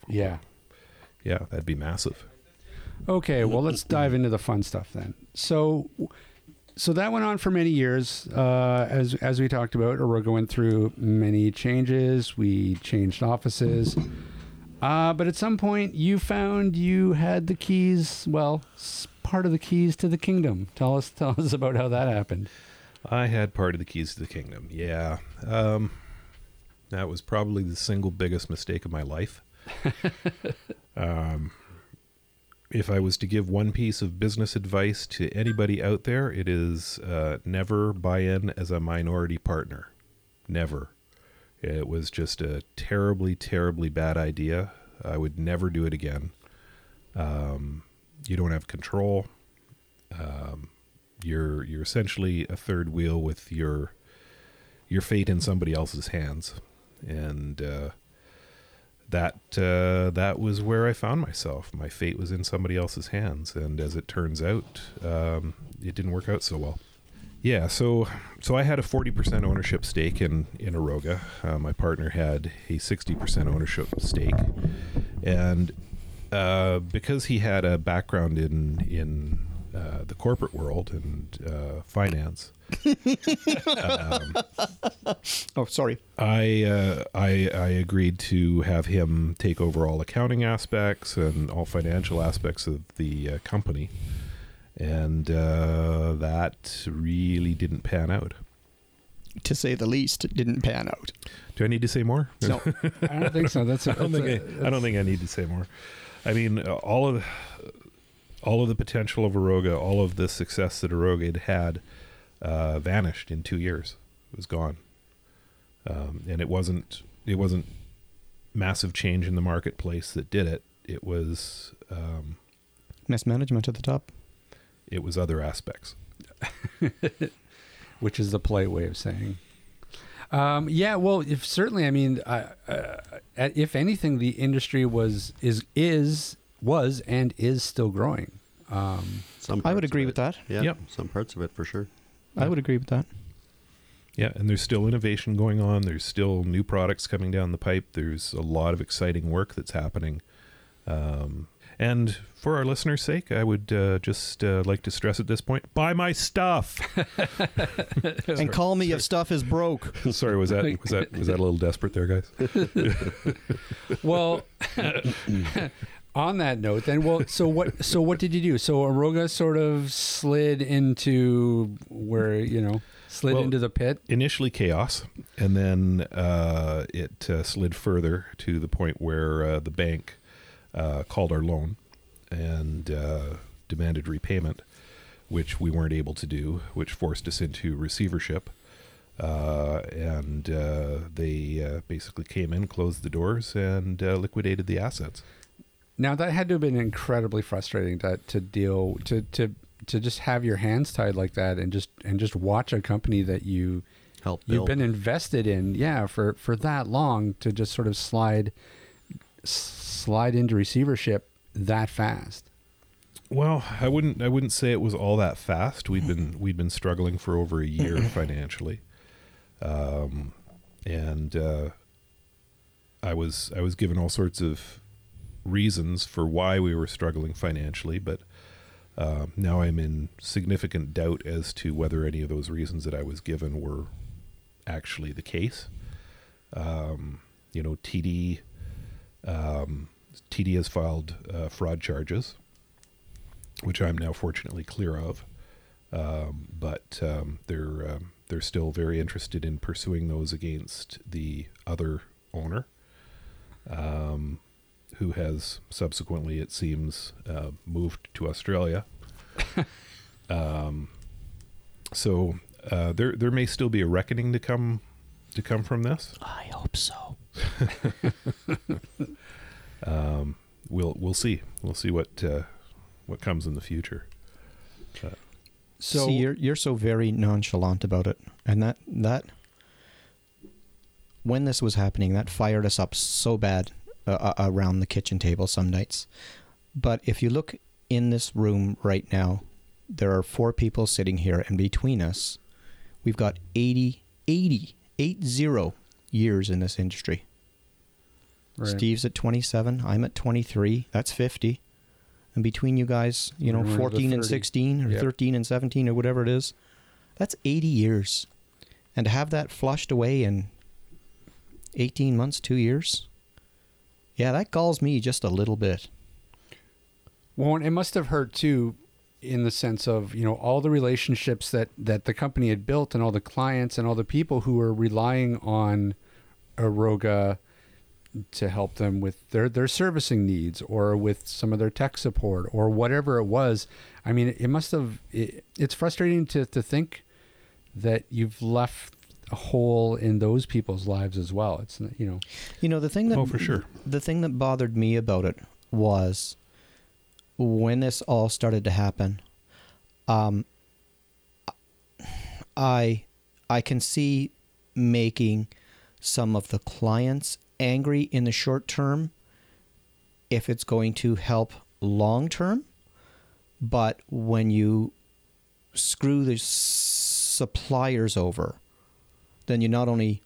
Yeah. Yeah, that'd be massive. Okay, well, let's dive into the fun stuff then. So, so that went on for many years. Uh, as as we talked about, Aroga went through many changes. We changed offices, uh, but at some point, you found you had the keys. Well, part of the keys to the kingdom. Tell us, tell us about how that happened. I had part of the keys to the kingdom. Yeah. Um, that was probably the single biggest mistake of my life. [LAUGHS] um, if I was to give one piece of business advice to anybody out there, it is uh, never buy in as a minority partner. Never. It was just a terribly, terribly bad idea. I would never do it again. Um, you don't have control. Um, you're you're essentially a third wheel with your your fate in somebody else's hands, and uh, that uh, that was where I found myself. My fate was in somebody else's hands, and as it turns out, um, it didn't work out so well. Yeah, so so I had a forty percent ownership stake in in Aroga. Uh, my partner had a sixty percent ownership stake, and uh, because he had a background in in uh, the corporate world and uh, finance, [LAUGHS] um, Oh, sorry. I, uh, I I agreed to have him take over all accounting aspects and all financial aspects of the uh, company, and uh, that really didn't pan out. To say the least, it didn't pan out. Do I need to say more? No. [LAUGHS] I don't think so. That's. I I don't think I, I don't think I need to say more. I mean, uh, all of all of the potential of Aroga, all of the success that Aroga had had, uh, vanished in two years. It was gone, um, and it wasn't it wasn't massive change in the marketplace that did it. It was um, Mismanagement at the top. it was other aspects. [LAUGHS] which is the polite way of saying. Um, yeah, well, if certainly, I mean, uh, uh, if anything, the industry was is is was and is still growing. Um, Some I would agree with that. Yeah, Yep. some parts of it for sure. I would agree with that. Yeah, and there's still innovation going on. There's still new products coming down the pipe. There's a lot of exciting work that's happening. Um, and for our listeners' sake, I would uh, just uh, like to stress at this point: buy my stuff. [LAUGHS] and call me if stuff is broke. [LAUGHS] Sorry, was that was that was that a little desperate there, guys? [LAUGHS] well, on that note, then, well, so what? So what did you do? So Aroga sort of slid into where you know slid Well, into the pit. Initially chaos, and then uh, it uh, slid further to the point where uh, the bank uh, called our loan and uh, demanded repayment, which we weren't able to do, which forced us into receivership. Uh, and uh, they uh, basically came in, closed the doors, and uh, liquidated the assets. Now that had to have been incredibly frustrating to to deal to to to just have your hands tied like that and just and just watch a company that you Help you've been invested in yeah for for that long to just sort of slide slide into receivership that fast Well, I wouldn't. I wouldn't say it was all that fast. We'd been [LAUGHS] we'd been struggling for over a year [LAUGHS] financially, um, and uh, I was I was given all sorts of reasons for why we were struggling financially, but um, now I'm in significant doubt as to whether any of those reasons that I was given were actually the case. Um, you know, TD um, TD has filed uh, fraud charges which I'm now fortunately clear of. Um, but um, they're um, they're still very interested in pursuing those against the other owner, um, who has subsequently, it seems, uh, moved to Australia. [LAUGHS] um, so uh, there there may still be a reckoning to come to come from this. I hope so. [LAUGHS] Um, we'll we'll see we'll see what uh, what comes in the future. So See, you're you're so very nonchalant about it, and that that when this was happening, that fired us up so bad uh, uh, around the kitchen table some nights. But if you look in this room right now, there are four people sitting here, and between us, we've got 80, 80, 80 years in this industry. Right. Steve's at 27. I'm at 23. That's 50. And between you guys, you know, We're 14 and 16 or Yep. 13 and 17 or whatever it is, that's 80 years. And to have that flushed away in 18 months, two years, yeah, that galls me just a little bit. Well, it must have hurt too, in the sense of you know all the relationships that that the company had built and all the clients and all the people who were relying on Aroga to help them with their their servicing needs or with some of their tech support or whatever it was. I mean, it must have. It, it's frustrating to to think that you've left a hole in those people's lives as well. It's you know. You know, the thing that Oh, for sure. The thing that bothered me about it was when this all started to happen. Um, I I can see making some of the clients angry in the short term if it's going to help long term. But when you screw the suppliers over, then you not only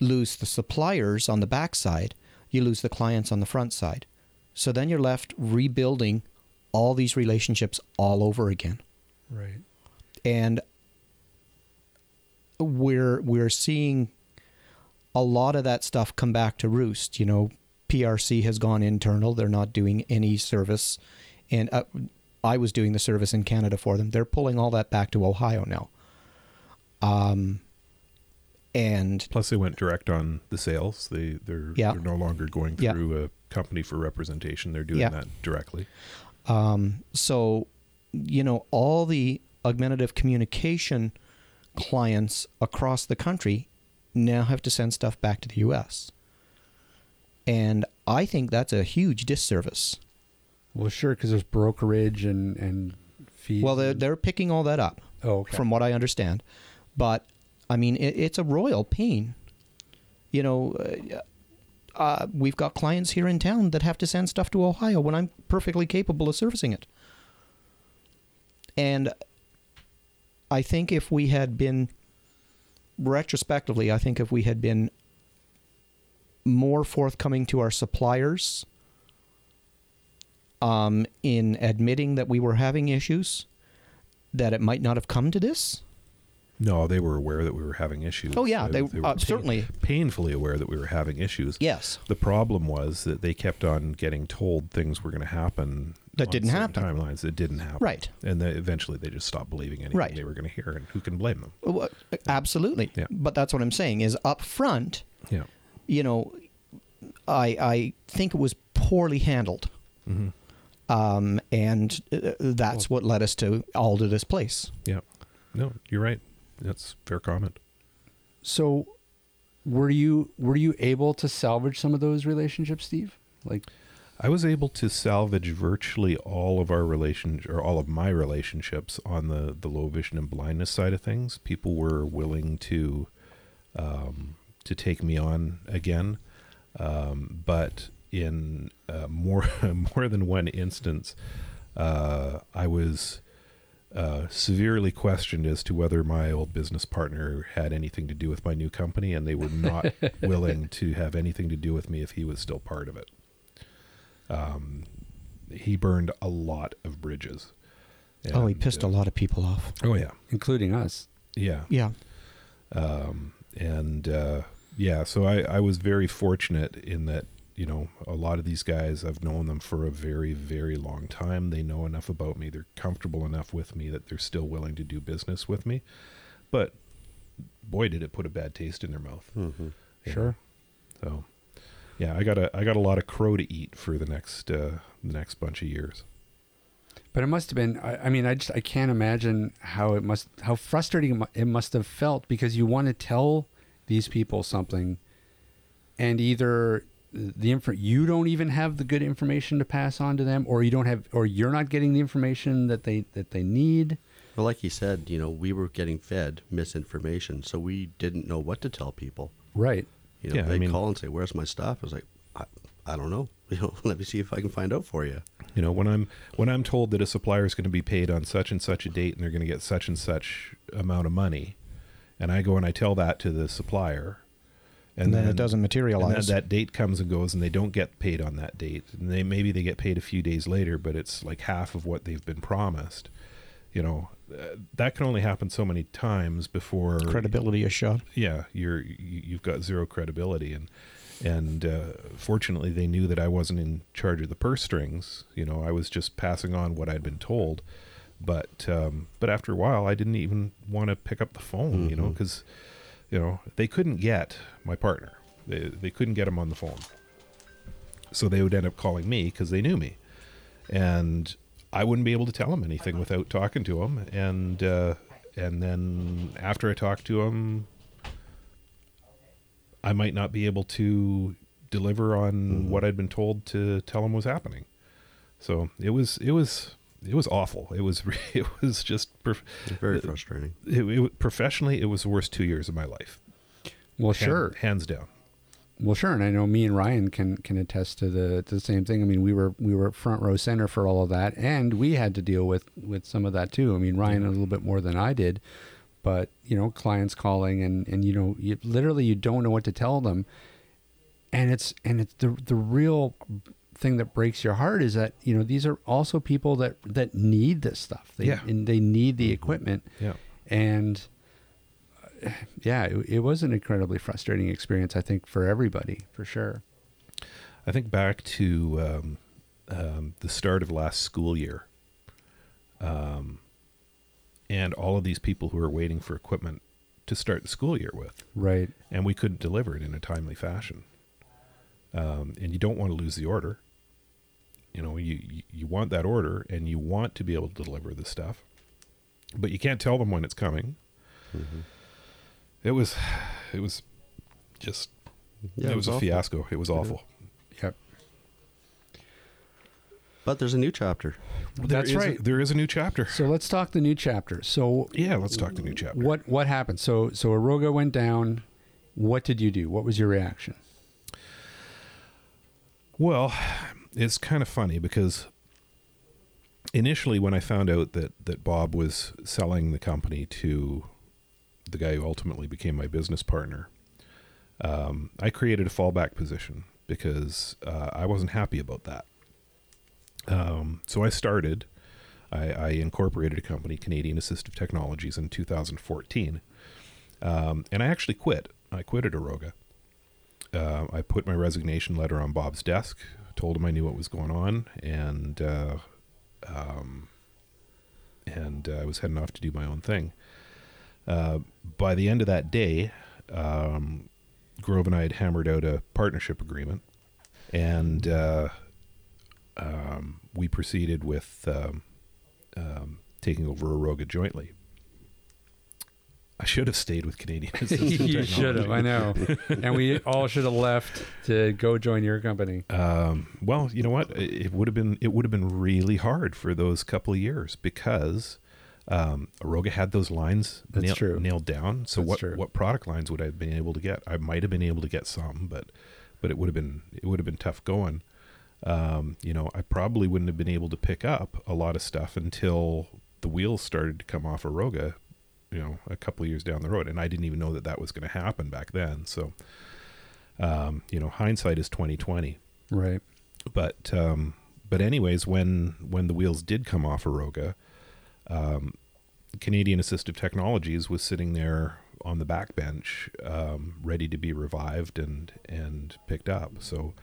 lose the suppliers on the backside, you lose the clients on the front side. So then you're left rebuilding all these relationships all over again. Right. And we're we're seeing a lot of that stuff come back to roost. You know, PRC has gone internal. They're not doing any service, and uh, I was doing the service in Canada for them. They're pulling all that back to Ohio now. Um, and Plus, they went direct on the sales. They they're Yeah. they're no longer going Yeah. through a company for representation. They're doing Yeah. that directly. Um, so, you know, all the augmentative communication clients across the country now have to send stuff back to the U.S. And I think that's a huge disservice. Well, sure, because there's brokerage and and fees. Well, they're, and- they're picking all that up, oh, okay. from what I understand. But, I mean, it, it's a royal pain. You know, uh, uh, we've got clients here in town that have to send stuff to Ohio when I'm perfectly capable of servicing it. And I think if we had been, retrospectively, I think if we had been more forthcoming to our suppliers um, in admitting that we were having issues, that it might not have come to this. No, they were aware that we were having issues. Oh, yeah, Uh, they- were uh, certainly. painfully aware that we were having issues. Yes. The problem was that they kept on getting told things were going to happen That didn't happen. Timelines that didn't happen. Right. And they, eventually, they just stopped believing anything Right. they were going to hear, and who can blame them? Well, Absolutely. Yeah. But that's what I'm saying is up front, Yeah. you know, I I think it was poorly handled. Mm-hmm. Um, and uh, that's what led us to all to this place. Yeah. No, you're right. That's fair comment. So, were you were you able to salvage some of those relationships, Steve? Like, I was able to salvage virtually all of our relations or all of my relationships on the the low vision and blindness side of things. People were willing to um, to take me on again, um, but in uh, more [LAUGHS] more than one instance, uh, I was. Uh, severely questioned as to whether my old business partner had anything to do with my new company, and they were not [LAUGHS] willing to have anything to do with me if he was still part of it um, he burned a lot of bridges. oh, he pissed uh, a lot of people off. Oh yeah, including us. yeah, Yeah. um, and uh, yeah. So I, I was very fortunate in that you know a lot of these guys I've known them for a very very long time. They know enough about me. They're comfortable enough with me that they're still willing to do business with me. But boy, did it put a bad taste in their mouth. Mm-hmm. you Sure. know. So yeah, I got a I got a lot of crow to eat for the next uh, the next bunch of years. But it must have been. I, I mean, I just I can't imagine how it must how frustrating it must have felt because you want to tell these people something, and either the info you don't even have the good information to pass on to them, or you don't have, or you're not getting the information that they that they need. Well, like he said, you know, we were getting fed misinformation, so we didn't know what to tell people. Right. You know, Yeah, they'd mean- call and say, "Where's my stuff?" I was like, "I, I don't know. [LAUGHS] You know, let me see if I can find out for you." You know, when I'm when I'm told that a supplier is going to be paid on such and such a date and they're going to get such and such amount of money, and I go and I tell that to the supplier, And then it doesn't materialize. then that date comes and goes, and they don't get paid on that date, and they maybe they get paid a few days later, but it's like half of what they've been promised. You know, uh, that can only happen so many times before Credibility is shot. yeah, you're you- you've got zero credibility, and and uh, fortunately they knew that I wasn't in charge of the purse strings. You know, I was just passing on what I'd been told. But um, but after a while, I didn't even want to pick up the phone. You know, because you know they couldn't get my partner. They they couldn't get him on the phone. So they would end up calling me because they knew me, and I wouldn't be able to tell him anything without talking to him. And uh, and then after I talked to him, I might not be able to deliver on what I'd been told to tell him was happening. So it was it was it was awful. It was [LAUGHS] it was just prof- very frustrating. it, it, professionally it was the worst two years of my life. Well, Hand- sure. hands down. Well, sure, and I know me and Ryan can can attest to the to the same thing. I mean, we were we were front row center for all of that, and we had to deal with with some of that too. I mean, Ryan a little bit more than I did, but you know, clients calling and and you know, you literally you don't know what to tell them, and it's and it's the the real thing that breaks your heart is that you know these are also people that that need this stuff. They, Yeah. and they need the mm-hmm. equipment Yeah. and [SIGHS] yeah, it, it was an incredibly frustrating experience. I think for everybody, for sure. I think back to um, um, the start of last school year, um, and all of these people who are waiting for equipment to start the school year with, Right. and we couldn't deliver it in a timely fashion. Um, and you don't want to lose the order. You know, you, you want that order, and you want to be able to deliver the stuff, but you can't tell them when it's coming. Mhm. It was, [SIGHS] it was, just Yeah, it was, a awful. fiasco. It was awful. Yep. But there's a new chapter. There That's is a- right. there is a new chapter. So let's talk the new chapter. So Yeah, let's talk the new chapter. what what happened? So so Aroga went down. What did you do? What was your reaction? Well, it's kind of funny because initially when I found out that that Bob was selling the company to the guy who ultimately became my business partner, um, I created a fallback position because uh, I wasn't happy about that. Um, so I started. I, I incorporated a company, Canadian Assistive Technologies, in 2014, um, and I actually quit. I quit at Aroga uh, I put my resignation letter on Bob's desk, told him I knew what was going on, and uh, um, and uh, I was heading off to do my own thing. Uh, by the end of that day, um, Grove and I had hammered out a partnership agreement, and uh, um, we proceeded with um, um, taking over Aroga jointly. I should have stayed with Canadian. [LAUGHS] You should have. I know. and we all should have left to go join your company. Um, well, you know what? It it would have been it would have been really hard for those couple of years because um, Aroga had those lines That's nail- true. nailed down. So That's what true. what product lines would I have been able to get? I might have been able to get some, but but it would have been it would have been tough going. Um, you know, I probably wouldn't have been able to pick up a lot of stuff until the wheels started to come off Aroga. You know, a couple of years down the road, and I didn't even know that that was going to happen back then. So, um, you know, hindsight is twenty twenty Right. but um, but anyways, when when the wheels did come off Aroga, um, Canadian Assistive Technologies was sitting there on the back bench, um, ready to be revived and and picked up. So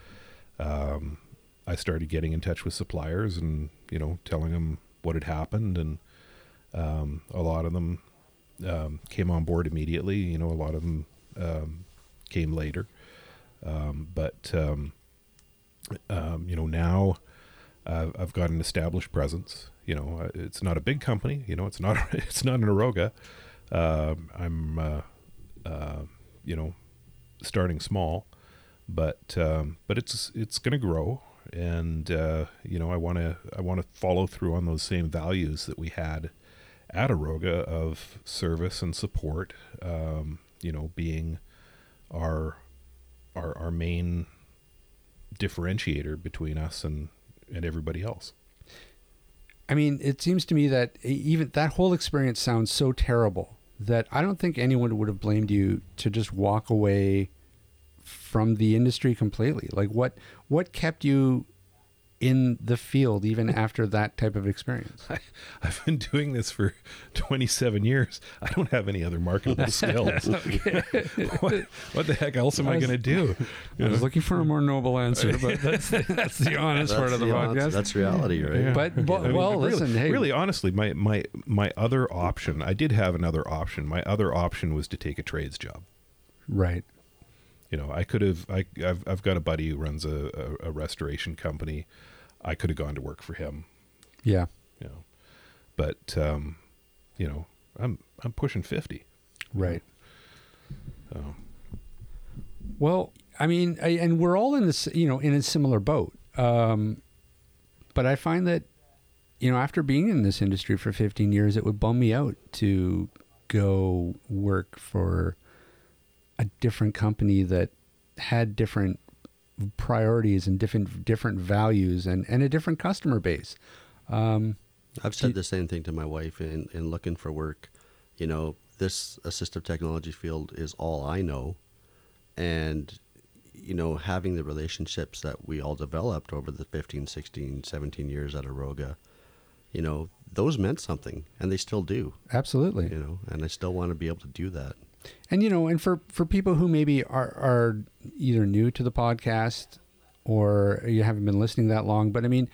um, I started getting in touch with suppliers and you know telling them what had happened, and um, a lot of them um, came on board immediately. You know, a lot of them um, came later, um, but you know now uh, I've got an established presence. You know, uh, it's not a big company. You know, it's not [LAUGHS] it's not an Aroga. Um I'm uh, uh, you know starting small, but um, but it's it's going to grow, and uh, you know I want to I want to follow through on those same values that we had at Aroga of service and support. Um, you know, being our our our main differentiator between us and and everybody else. I mean, it seems to me that even that whole experience sounds so terrible that I don't think anyone would have blamed you to just walk away from the industry completely. Like what what kept you in the field even after that type of experience? [LAUGHS] I, I've been doing this for 27 years. I don't have any other marketable [LAUGHS] skills. [LAUGHS] what, what the heck else am I, I going to do? I was looking for a more noble answer, but that's that's the honest part of the, honest- podcast. That's reality, right? Yeah. But, but I mean, well, really, listen, hey, really honestly, my, my my other option, I did have another option. My other option was to take a trades job. right? You know, I could have. I I've I've got a buddy who runs a, a, a restoration company. I could have gone to work for him. Yeah, You know, but um, you know, I'm I'm pushing fifty. right. So Well, I mean, I, and we're all in this, you know, in a similar boat. Um, but I find that, you know, after being in this industry for 15 years, it would bum me out to go work for a different company that had different priorities and different different values and, and a different customer base. Um, I've said the same thing to my wife in, in looking for work. You know, this assistive technology field is all I know. And, you know, having the relationships that we all developed over the 15, 16, 17 years at Aroga, you know, those meant something and they still do, absolutely. you know, and I still want to be able to do that. And you know, and for for people who maybe are are either new to the podcast or you haven't been listening that long, but I mean,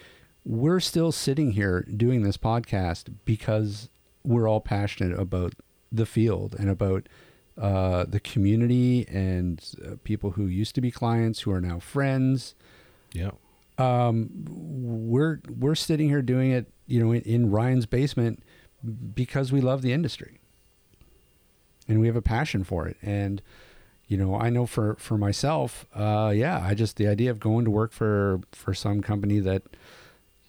we're still sitting here doing this podcast because we're all passionate about the field and about uh, the community and uh, people who used to be clients who are now friends. yeah, Um, we're we're sitting here doing it, you know, in, in Ryan's basement because we love the industry and we have a passion for it. And you know, I know for for myself, uh, yeah, I just the idea of going to work for for some company that,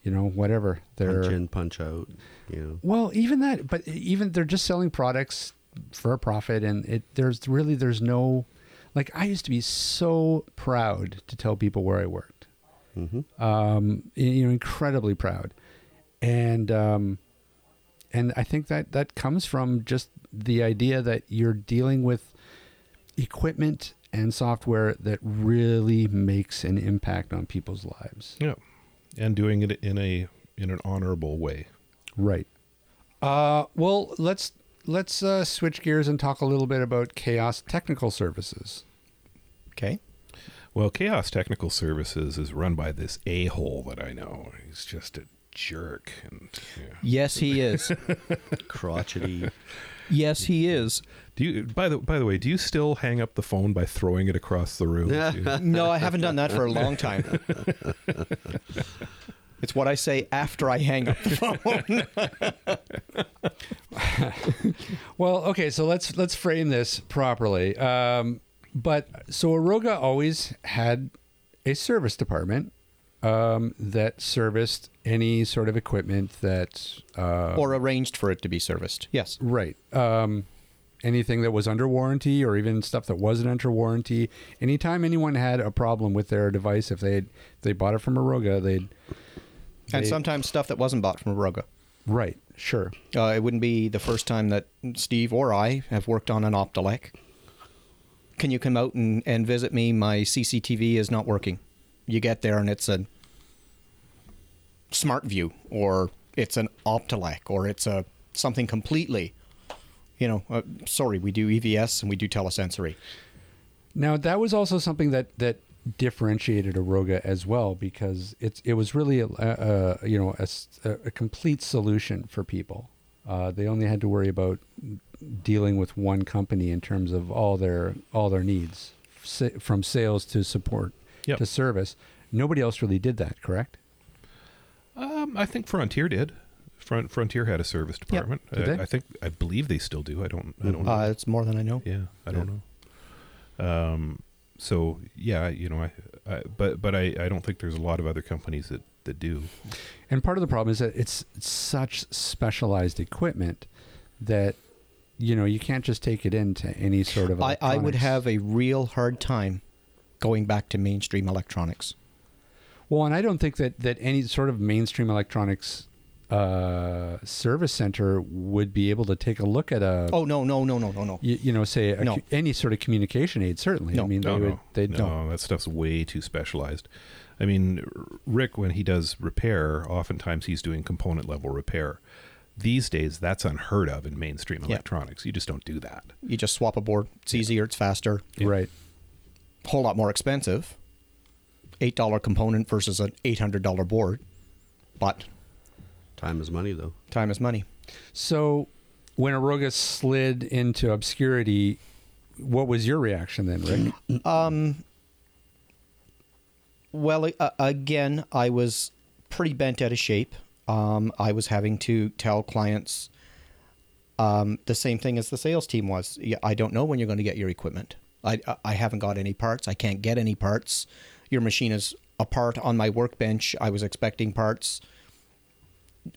you know, whatever they're Punch in, punch out, you know. well, even that, but even they're just selling products for a profit, and it there's really there's no, like I used to be so proud to tell people where I worked, hmm um, you know, incredibly proud, and um, and I think that that comes from just the idea that you're dealing with equipment and software that really makes an impact on people's lives. yeah, and doing it in a in an honorable way. Right. Uh, well, let's let's uh, switch gears and talk a little bit about Chaos Technical Services. Okay. Well, Chaos Technical Services is run by this a hole that I know. He's just a jerk, and yeah. Yes, he is. [LAUGHS] Crotchety. Yes, he is. Do you? By the by the way, do you still hang up the phone by throwing it across the room? [LAUGHS] No, I haven't done that for a long time. [LAUGHS] It's what I say after I hang up the phone. [LAUGHS] Well, okay, so let's let's frame this properly. Um, but so Aroga always had a service department um, that serviced any sort of equipment that uh, or arranged for it to be serviced. Yes. Right. Um, anything that was under warranty or even stuff that wasn't under warranty. Anytime anyone had a problem with their device, if they they bought it from Aroga, they'd. And sometimes stuff that wasn't bought from Aroga. Right. Sure. Uh, it wouldn't be the first time that Steve or I have worked on an Optelec. Can you come out and, and visit me? My CCTV is not working. You get there and it's a Smart View, or it's an Optelec, or it's a something completely. You know, uh, sorry, we do EVS and we do telesensory. Now that was also something that that differentiated Aroga as well because it's it was really a, a, a you know a, s- a- a complete solution for people. Uh, they only had to worry about dealing with one company in terms of all their all their needs, from sales to support Yep. to service. Nobody else really did that, correct? Um, I think Frontier did. Front Frontier had a service department. Did I, they? I think I believe they still do. I don't. I don't know. Uh, it's more than I know. yeah, I don't know. Um, so yeah, you know, I, I but but I, I don't think there's a lot of other companies that that do. And part of the problem is that it's such specialized equipment that you know you can't just take it into any sort of. I, I would have a real hard time going back to mainstream electronics. Well, and I don't think that that any sort of mainstream electronics uh, service center would be able to take a look at a. Oh no no no no no no. You, you know, say a, No. cu- any sort of communication aid. Certainly, I No. mean, they No, would. no, They no, don't. that stuff's way too specialized. I mean, Rick, when he does repair, oftentimes he's doing component level repair. These days, that's unheard of in mainstream Yeah. electronics. You just don't do that. You just swap a board. It's easier. It's faster. Right. Whole lot more expensive. Eight dollar component versus an eight hundred dollar board, but Time is money, though. time is money. So, when Aroga slid into obscurity, what was your reaction then, Rick? [CLEARS THROAT] Um. Well, uh, again, I was pretty bent out of shape. Um, I was having to tell clients um, the same thing as the sales team was. I don't know when you're going to get your equipment. I, I- I haven't got any parts. I can't get any parts. Your machine is apart on my workbench. I was expecting parts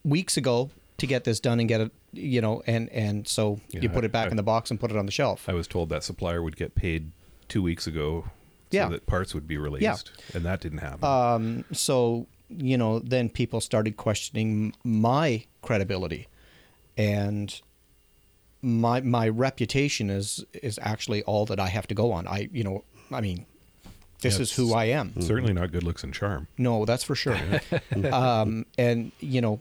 weeks ago to get this done and get it, you know, and and so Yeah, you put it back I- in the box and put it on the shelf. I was told that supplier would get paid two weeks ago so Yeah. that parts would be released. yeah. And that didn't happen. um, so you know then people started questioning my credibility and my my reputation is is actually all that I have to go on I you know I mean this Yeah, is who I am Certainly not good looks and charm. no that's for sure [LAUGHS] [LAUGHS] um, and you know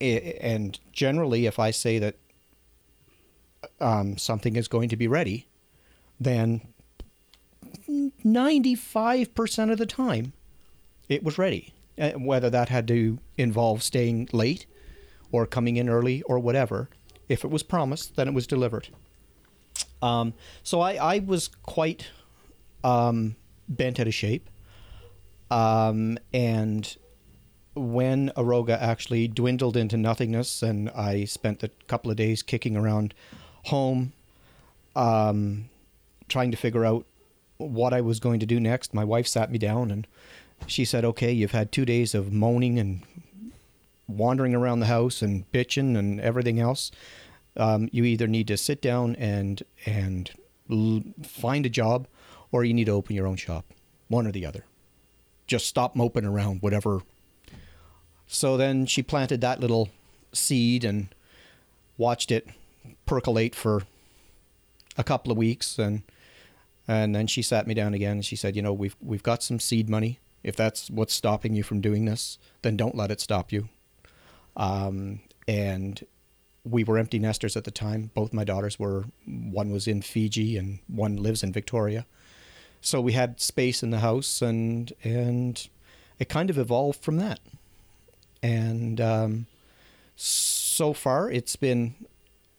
i and generally if I say that um, something is going to be ready then 95% of the time it was ready. Uh, whether that had to involve staying late or coming in early or whatever, if it was promised, then it was delivered. Um, so I, I was quite um, bent out of shape. Um, and when Aroga actually dwindled into nothingness, and I spent a couple of days kicking around home, um, trying to figure out what I was going to do next, my wife sat me down and she said, "Okay, you've had two days of moaning and wandering around the house and bitching and everything else. Um, you either need to sit down and and l- find a job, or you need to open your own shop. One or the other. Just stop moping around, whatever." So then she planted that little seed and watched it percolate for a couple of weeks and and then she sat me down again and she said, "You know, we've we've got some seed money. If that's what's stopping you from doing this, then don't let it stop you." Um, and we were empty nesters at the time. Both my daughters were. One was in Fiji and one lives in Victoria. So we had space in the house, and and it kind of evolved from that. And um, so far, it's been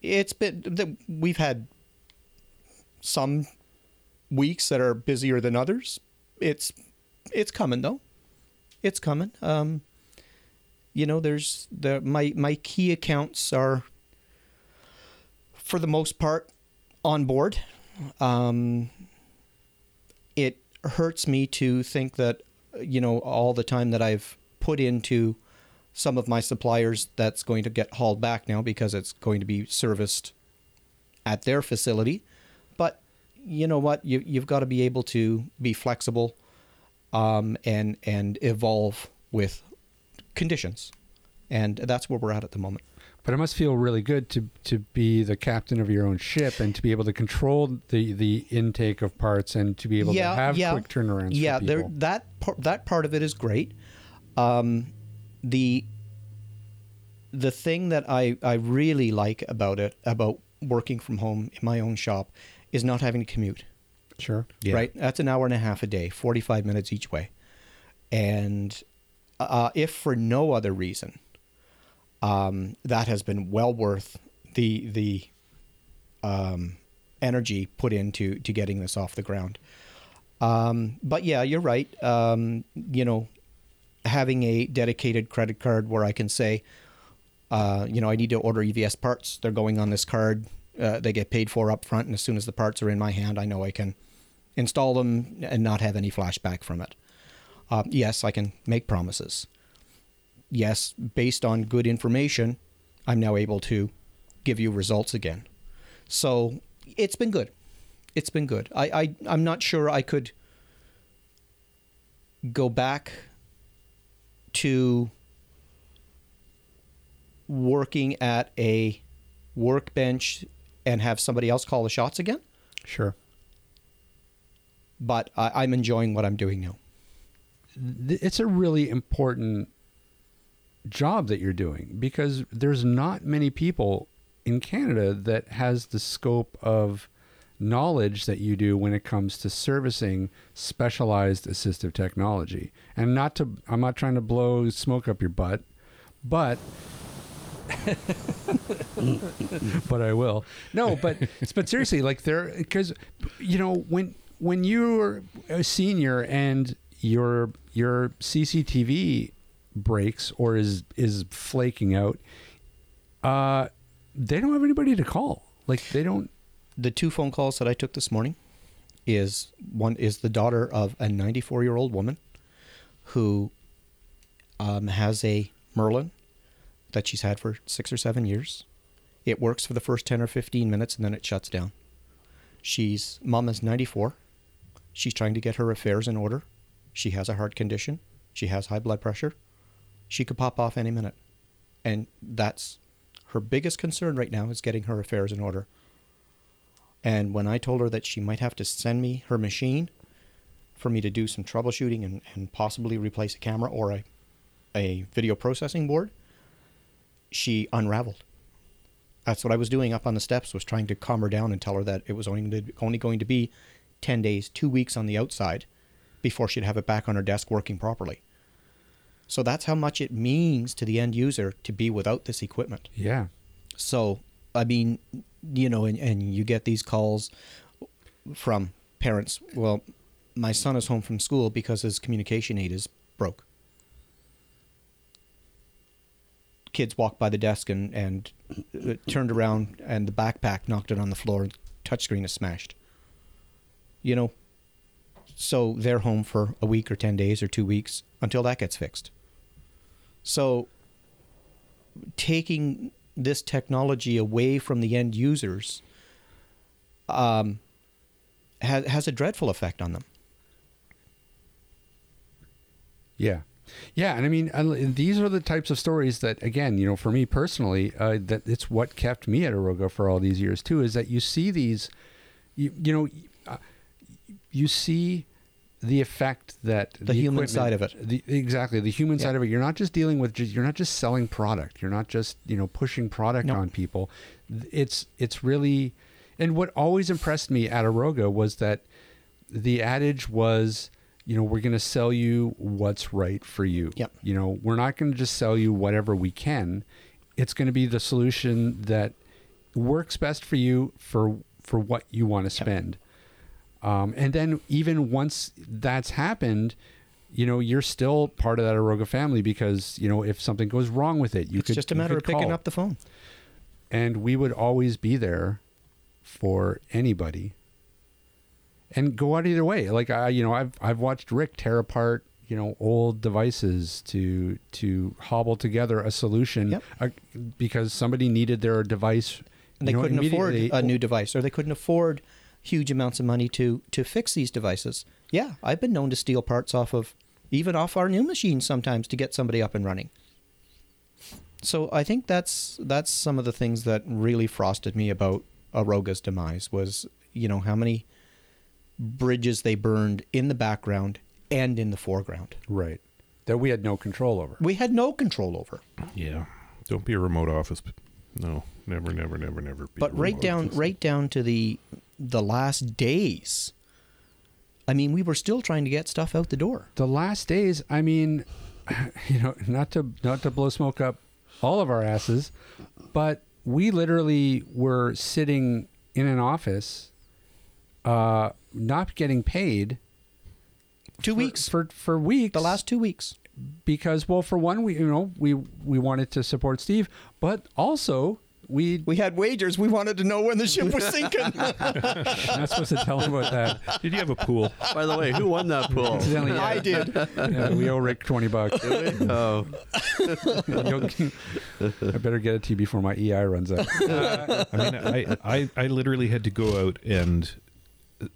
it's been we've had some weeks that are busier than others. It's it's coming though. It's coming. Um, you know, there's the my my key accounts are for the most part on board. Um, it hurts me to think that you know all the time that I've put into some of my suppliers that's going to get hauled back now because it's going to be serviced at their facility. But you know what? You you've got to be able to be flexible um, and and evolve with conditions, and that's where we're at at the moment. But it must feel really good to to be the captain of your own ship and to be able to control the the intake of parts and to be able to have quick turnarounds. Yeah, for there people. that par- that part of it is great. Um, the the thing that I I really like about it about working from home in my own shop is not having to commute. Sure. Yeah. Right, that's an hour and a half a day, forty five minutes each way, and uh, if for no other reason, um, that has been well worth the the um, energy put into to getting this off the ground. Um, but yeah, you're right. Um, you know, having a dedicated credit card where I can say, uh, you know, I need to order EVS parts. They're going on this card. Uh, they get paid for up front, and as soon as the parts are in my hand, I know I can install them and not have any flashback from it. Uh, yes, I can make promises. Yes, based on good information, I'm now able to give you results again. So it's been good. It's been good. I, I I'm not sure I could go back to working at a workbench and have somebody else call the shots again. Sure. But I, I'm enjoying what I'm doing now. It's a really important job that you're doing because there's not many people in Canada that has the scope of knowledge that you do when it comes to servicing specialized assistive technology. And not to I'm not trying to blow smoke up your butt, but [LAUGHS] but I will. No, but but seriously, like there, because you know when when you're a senior and your your CCTV breaks or is is flaking out, uh, they don't have anybody to call. Like they don't. The two phone calls that I took this morning is one is the daughter of a 94 year old woman who um, has a Merlin that she's had for six or seven years. It works for the first 10 or 15 minutes and then it shuts down. She's mom is 94. She's trying to get her affairs in order. She has a heart condition. She has high blood pressure. She could pop off any minute. And that's her biggest concern right now is getting her affairs in order. And when I told her that she might have to send me her machine for me to do some troubleshooting and, and possibly replace a camera or a, a video processing board, she unraveled. That's what I was doing up on the steps was trying to calm her down and tell her that it was only only going to be 10 days, 2 weeks on the outside before she'd have it back on her desk working properly. So that's how much it means to the end user to be without this equipment. Yeah. So, I mean, you know, and, and you get these calls from parents. Well, my son is home from school because his communication aid is broke. Kids walked by the desk and, and uh, turned around, and the backpack knocked it on the floor, and the touchscreen is smashed. You know, so they're home for a week or 10 days or two weeks until that gets fixed. So, taking this technology away from the end users um, has, has a dreadful effect on them. Yeah. Yeah, and I mean, these are the types of stories that, again, you know, for me personally, uh, that it's what kept me at Aroga for all these years too. Is that you see these, you, you know, uh, you see the effect that The human side of it. the, exactly the human Yeah. side of it. You're not just dealing with, just, you're not just selling product. You're not just you know pushing product No. on people. It's it's really, and what always impressed me at Aroga was that the adage was, you know, we're going to sell you what's right for you. Yep. You know, we're not going to just sell you whatever we can. It's going to be the solution that works best for you for for what you want to spend. Um, and then even once that's happened, you know, you're still part of that Aroga family because you know if something goes wrong with it, you It's could just a matter of picking call. up the phone. and we would always be there for anybody and go out either way like i you know i've i've watched rick tear apart you know old devices to to hobble together a solution Yep. uh, because somebody needed their device And they know, couldn't afford a new device, or they couldn't afford huge amounts of money to to fix these devices. Yeah, I've been known to steal parts off of even off our new machines sometimes to get somebody up and running. So I think that's that's some of the things that really frosted me about Aroga's demise was you know how many bridges they burned in the background and in the foreground. right that we had no control over We had no control over. Yeah. Don't be a remote office. No, never, never, never, never. Be but right remote down right down to the the last days. I mean we were still trying to get stuff out the door. The last days i mean [LAUGHS] you know not to not to blow smoke up all of our asses but we literally were sitting in an office uh not getting paid two for- weeks. for for weeks. The last two weeks. Because well for one we you know we we wanted to support steve but also we We had wagers. We wanted to know when the ship was sinking. I'm [LAUGHS] not supposed to tell him about that. Did you have a pool? By the way, who won that pool? [LAUGHS] Incidentally, yeah, I did. yeah, we owe Rick twenty bucks. [LAUGHS] oh, I better get it to you before my EI runs out. I mean, I, I, I literally had to go out and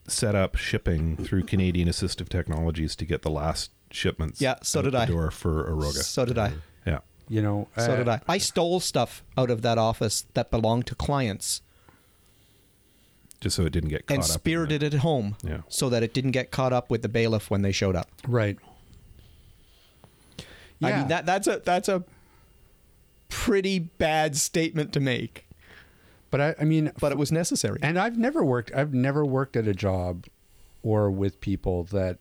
set up shipping through Canadian Assistive Technologies to get the last shipments. Yeah, so out did the I. Door for Aroga. So did I. Yeah. You know, So uh, did I. I stole stuff out of that office that belonged to clients Just so it didn't get caught and up. in spirited it home Yeah. so that it didn't get caught up with the bailiff when they showed up. Right. Yeah. I mean that that's a that's a pretty bad statement to make, but I, I mean, but it was necessary. and I've never worked. I've never worked at a job or with people that,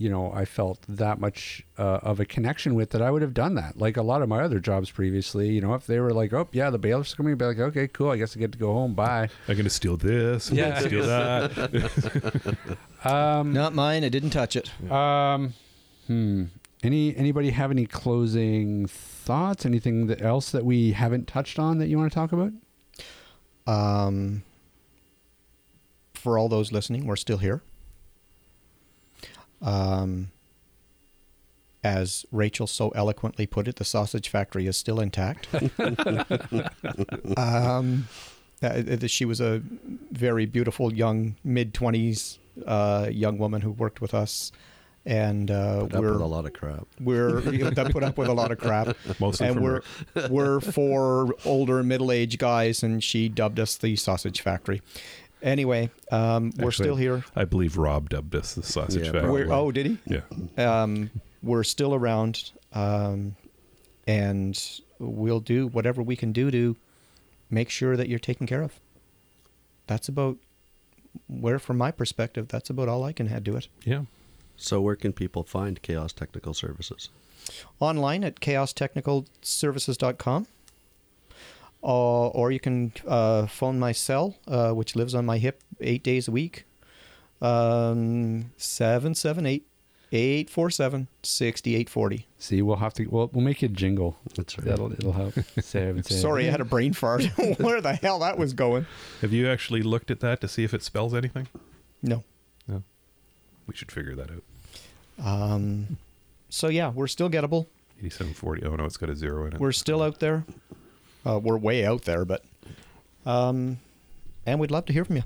you know, I felt that much uh, of a connection with that I would have done that. Like a lot of my other jobs previously, you know, if they were like, "Oh, yeah, the bailiff's coming," I'd be like, "Okay, cool. I guess I get to go home. Bye." I'm going to steal this. I'm Yeah. going to steal that. [LAUGHS] [LAUGHS] Um, Not mine. I didn't touch it. Um, hmm. Any anybody have any closing thoughts? Anything that else that we haven't touched on that you want to talk about? Um, for all those listening, we're still here. Um, as Rachel so eloquently put it, the sausage factory is still intact. [LAUGHS] um, she was a very beautiful young mid twenties uh, young woman who worked with us, and uh, put we're with a lot of crap. we're [LAUGHS] that put up with a lot of crap Mostly and from we're Rick. we're for older middle-aged guys and she dubbed us the sausage factory anyway um, we're Actually, still here I believe Rob dubbed us the sausage Yeah, factory. we're, oh did he yeah. [LAUGHS] um, we're still around um, and we'll do whatever we can do to make sure that you're taken care of that's about where from my perspective that's about all i can add to it Yeah. So where can people find Chaos Technical Services? online at chaostechnicalservices.com. Uh, or you can uh, phone my cell, uh, which lives on my hip eight days a week. Um, 778 847 6840. See, we'll have to. We'll, we'll make it jingle. That's right. That'll it'll help. Seven, seven. [LAUGHS] Sorry, I had a brain fart. [LAUGHS] Where the hell that was going? Have you actually looked at that to see if it spells anything? No. No. We should figure that out. Um, so, yeah, we're still gettable. 8740. Oh, no, it's got a zero in it. We're still out there. Uh, we're way out there, but. Um, and we'd love to hear from you.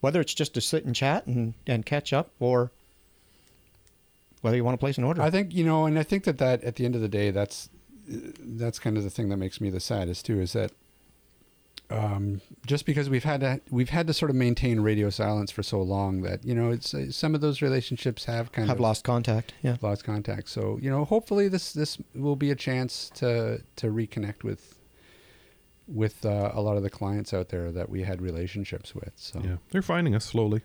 Whether it's just to sit and chat and, and catch up or whether you want to place an order. I think you know, and I think that that at the end of the day, that's that's kind of the thing that makes me the saddest too. Is that um, just because we've had to we've had to sort of maintain radio silence for so long that you know it's uh, some of those relationships have kind have of lost contact. Yeah. lost contact. So you know, hopefully this this will be a chance to to reconnect with with uh, a lot of the clients out there that we had relationships with. So Yeah. They're finding us slowly.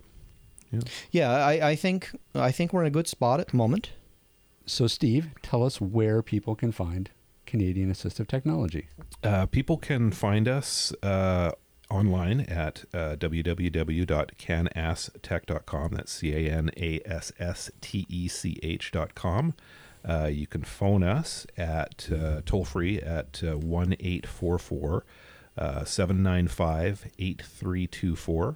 Yeah. Yeah, I, I think I think we're in a good spot at the moment. so Steve, tell us where people can find Canadian Assistive Technology. Uh, people can find us uh, online at uh, www.canasstech.com. That's C A N A S S T E C H.com. Uh, you can phone us at uh, toll free at uh, 1 844 795 8324.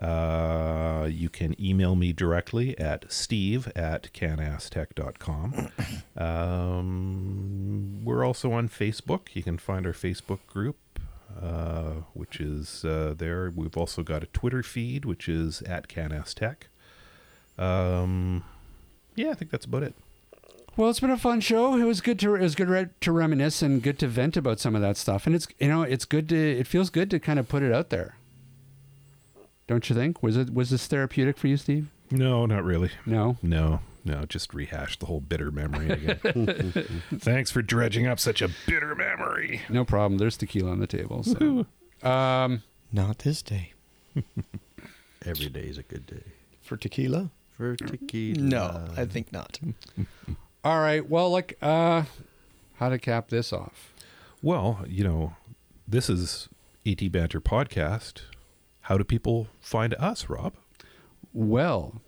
Uh, you can email me directly at steve at canasstech.com. [CLEARS THROAT] Um, we're also on Facebook. You can find our Facebook group, uh, which is uh, there. We've also got a Twitter feed, which is at canasstech. Um, yeah, I think that's about it. Well, it's been a fun show. It was good to it was good re- to reminisce and good to vent about some of that stuff. And it's you know it's good to it feels good to kind of put it out there. Don't you think? Was it was this therapeutic for you, Steve? No, not really. No. No, no, just rehash the whole bitter memory again. [LAUGHS] Thanks for dredging up such a bitter memory. No problem. There's tequila on the table. So. um, Not this day. [LAUGHS] Every day is a good day. For tequila? For tequila. No, I think not. [LAUGHS] all right. Well, like, uh, how to cap this off? Well, you know, this is AT Banter Podcast. How do people find us, Rob? Well,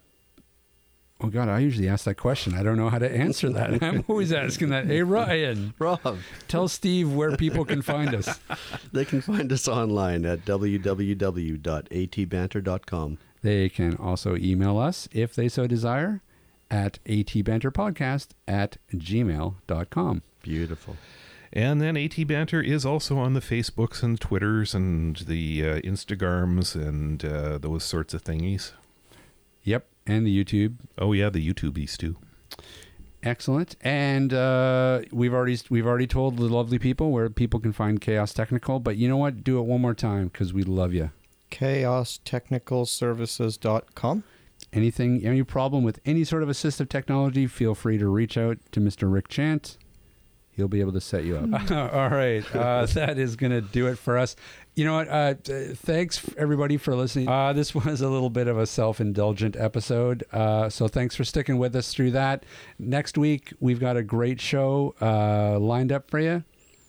Oh God, I usually ask that question. I don't know how to answer that. [LAUGHS] I'm always asking that. Hey Ryan, Rob, tell Steve where people can find us. [LAUGHS] they can find us online at www.atbanter.com. They can also email us if they so desire at atbanterpodcast at gmail.com. Beautiful. And then AT Banter is also on the Facebooks and Twitters and the uh, Instagrams and uh, those sorts of thingies. Yep, and the YouTube. Oh yeah, the YouTubies too. Excellent. And uh, we've already we've already told the lovely people where people can find Chaos Technical. But you know what? Do it one more time because we love you. chaostechnicalservices.com. Anything, any problem with any sort of assistive technology, feel free to reach out to Mr. Rick Chant. He'll be able to set you up. [LAUGHS] All right. Uh, [LAUGHS] that is going to do it for us. You know what? Uh, thanks, everybody, for listening. Uh, this was a little bit of a self indulgent episode. Uh, so thanks for sticking with us through that. Next week, we've got a great show uh, lined up for you.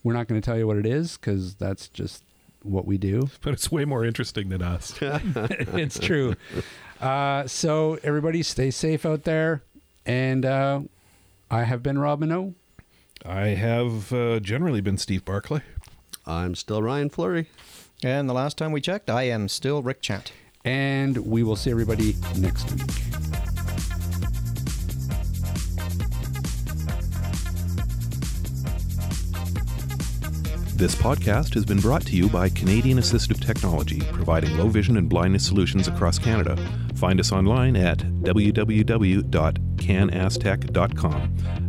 We're not going to tell you what it is because that's just what we do. [LAUGHS] But it's way more interesting than us. it's true. Uh, so everybody, stay safe out there. And uh, I have been Rob Mineault. I have uh, generally been Steve Barclay. I'm still Ryan Fleury. And the last time we checked, I am still Rick Chant. And we will see everybody next week. This podcast has been brought to you by Canadian Assistive Technology, providing low vision and blindness solutions across Canada. Find us online at www.canasstech.com.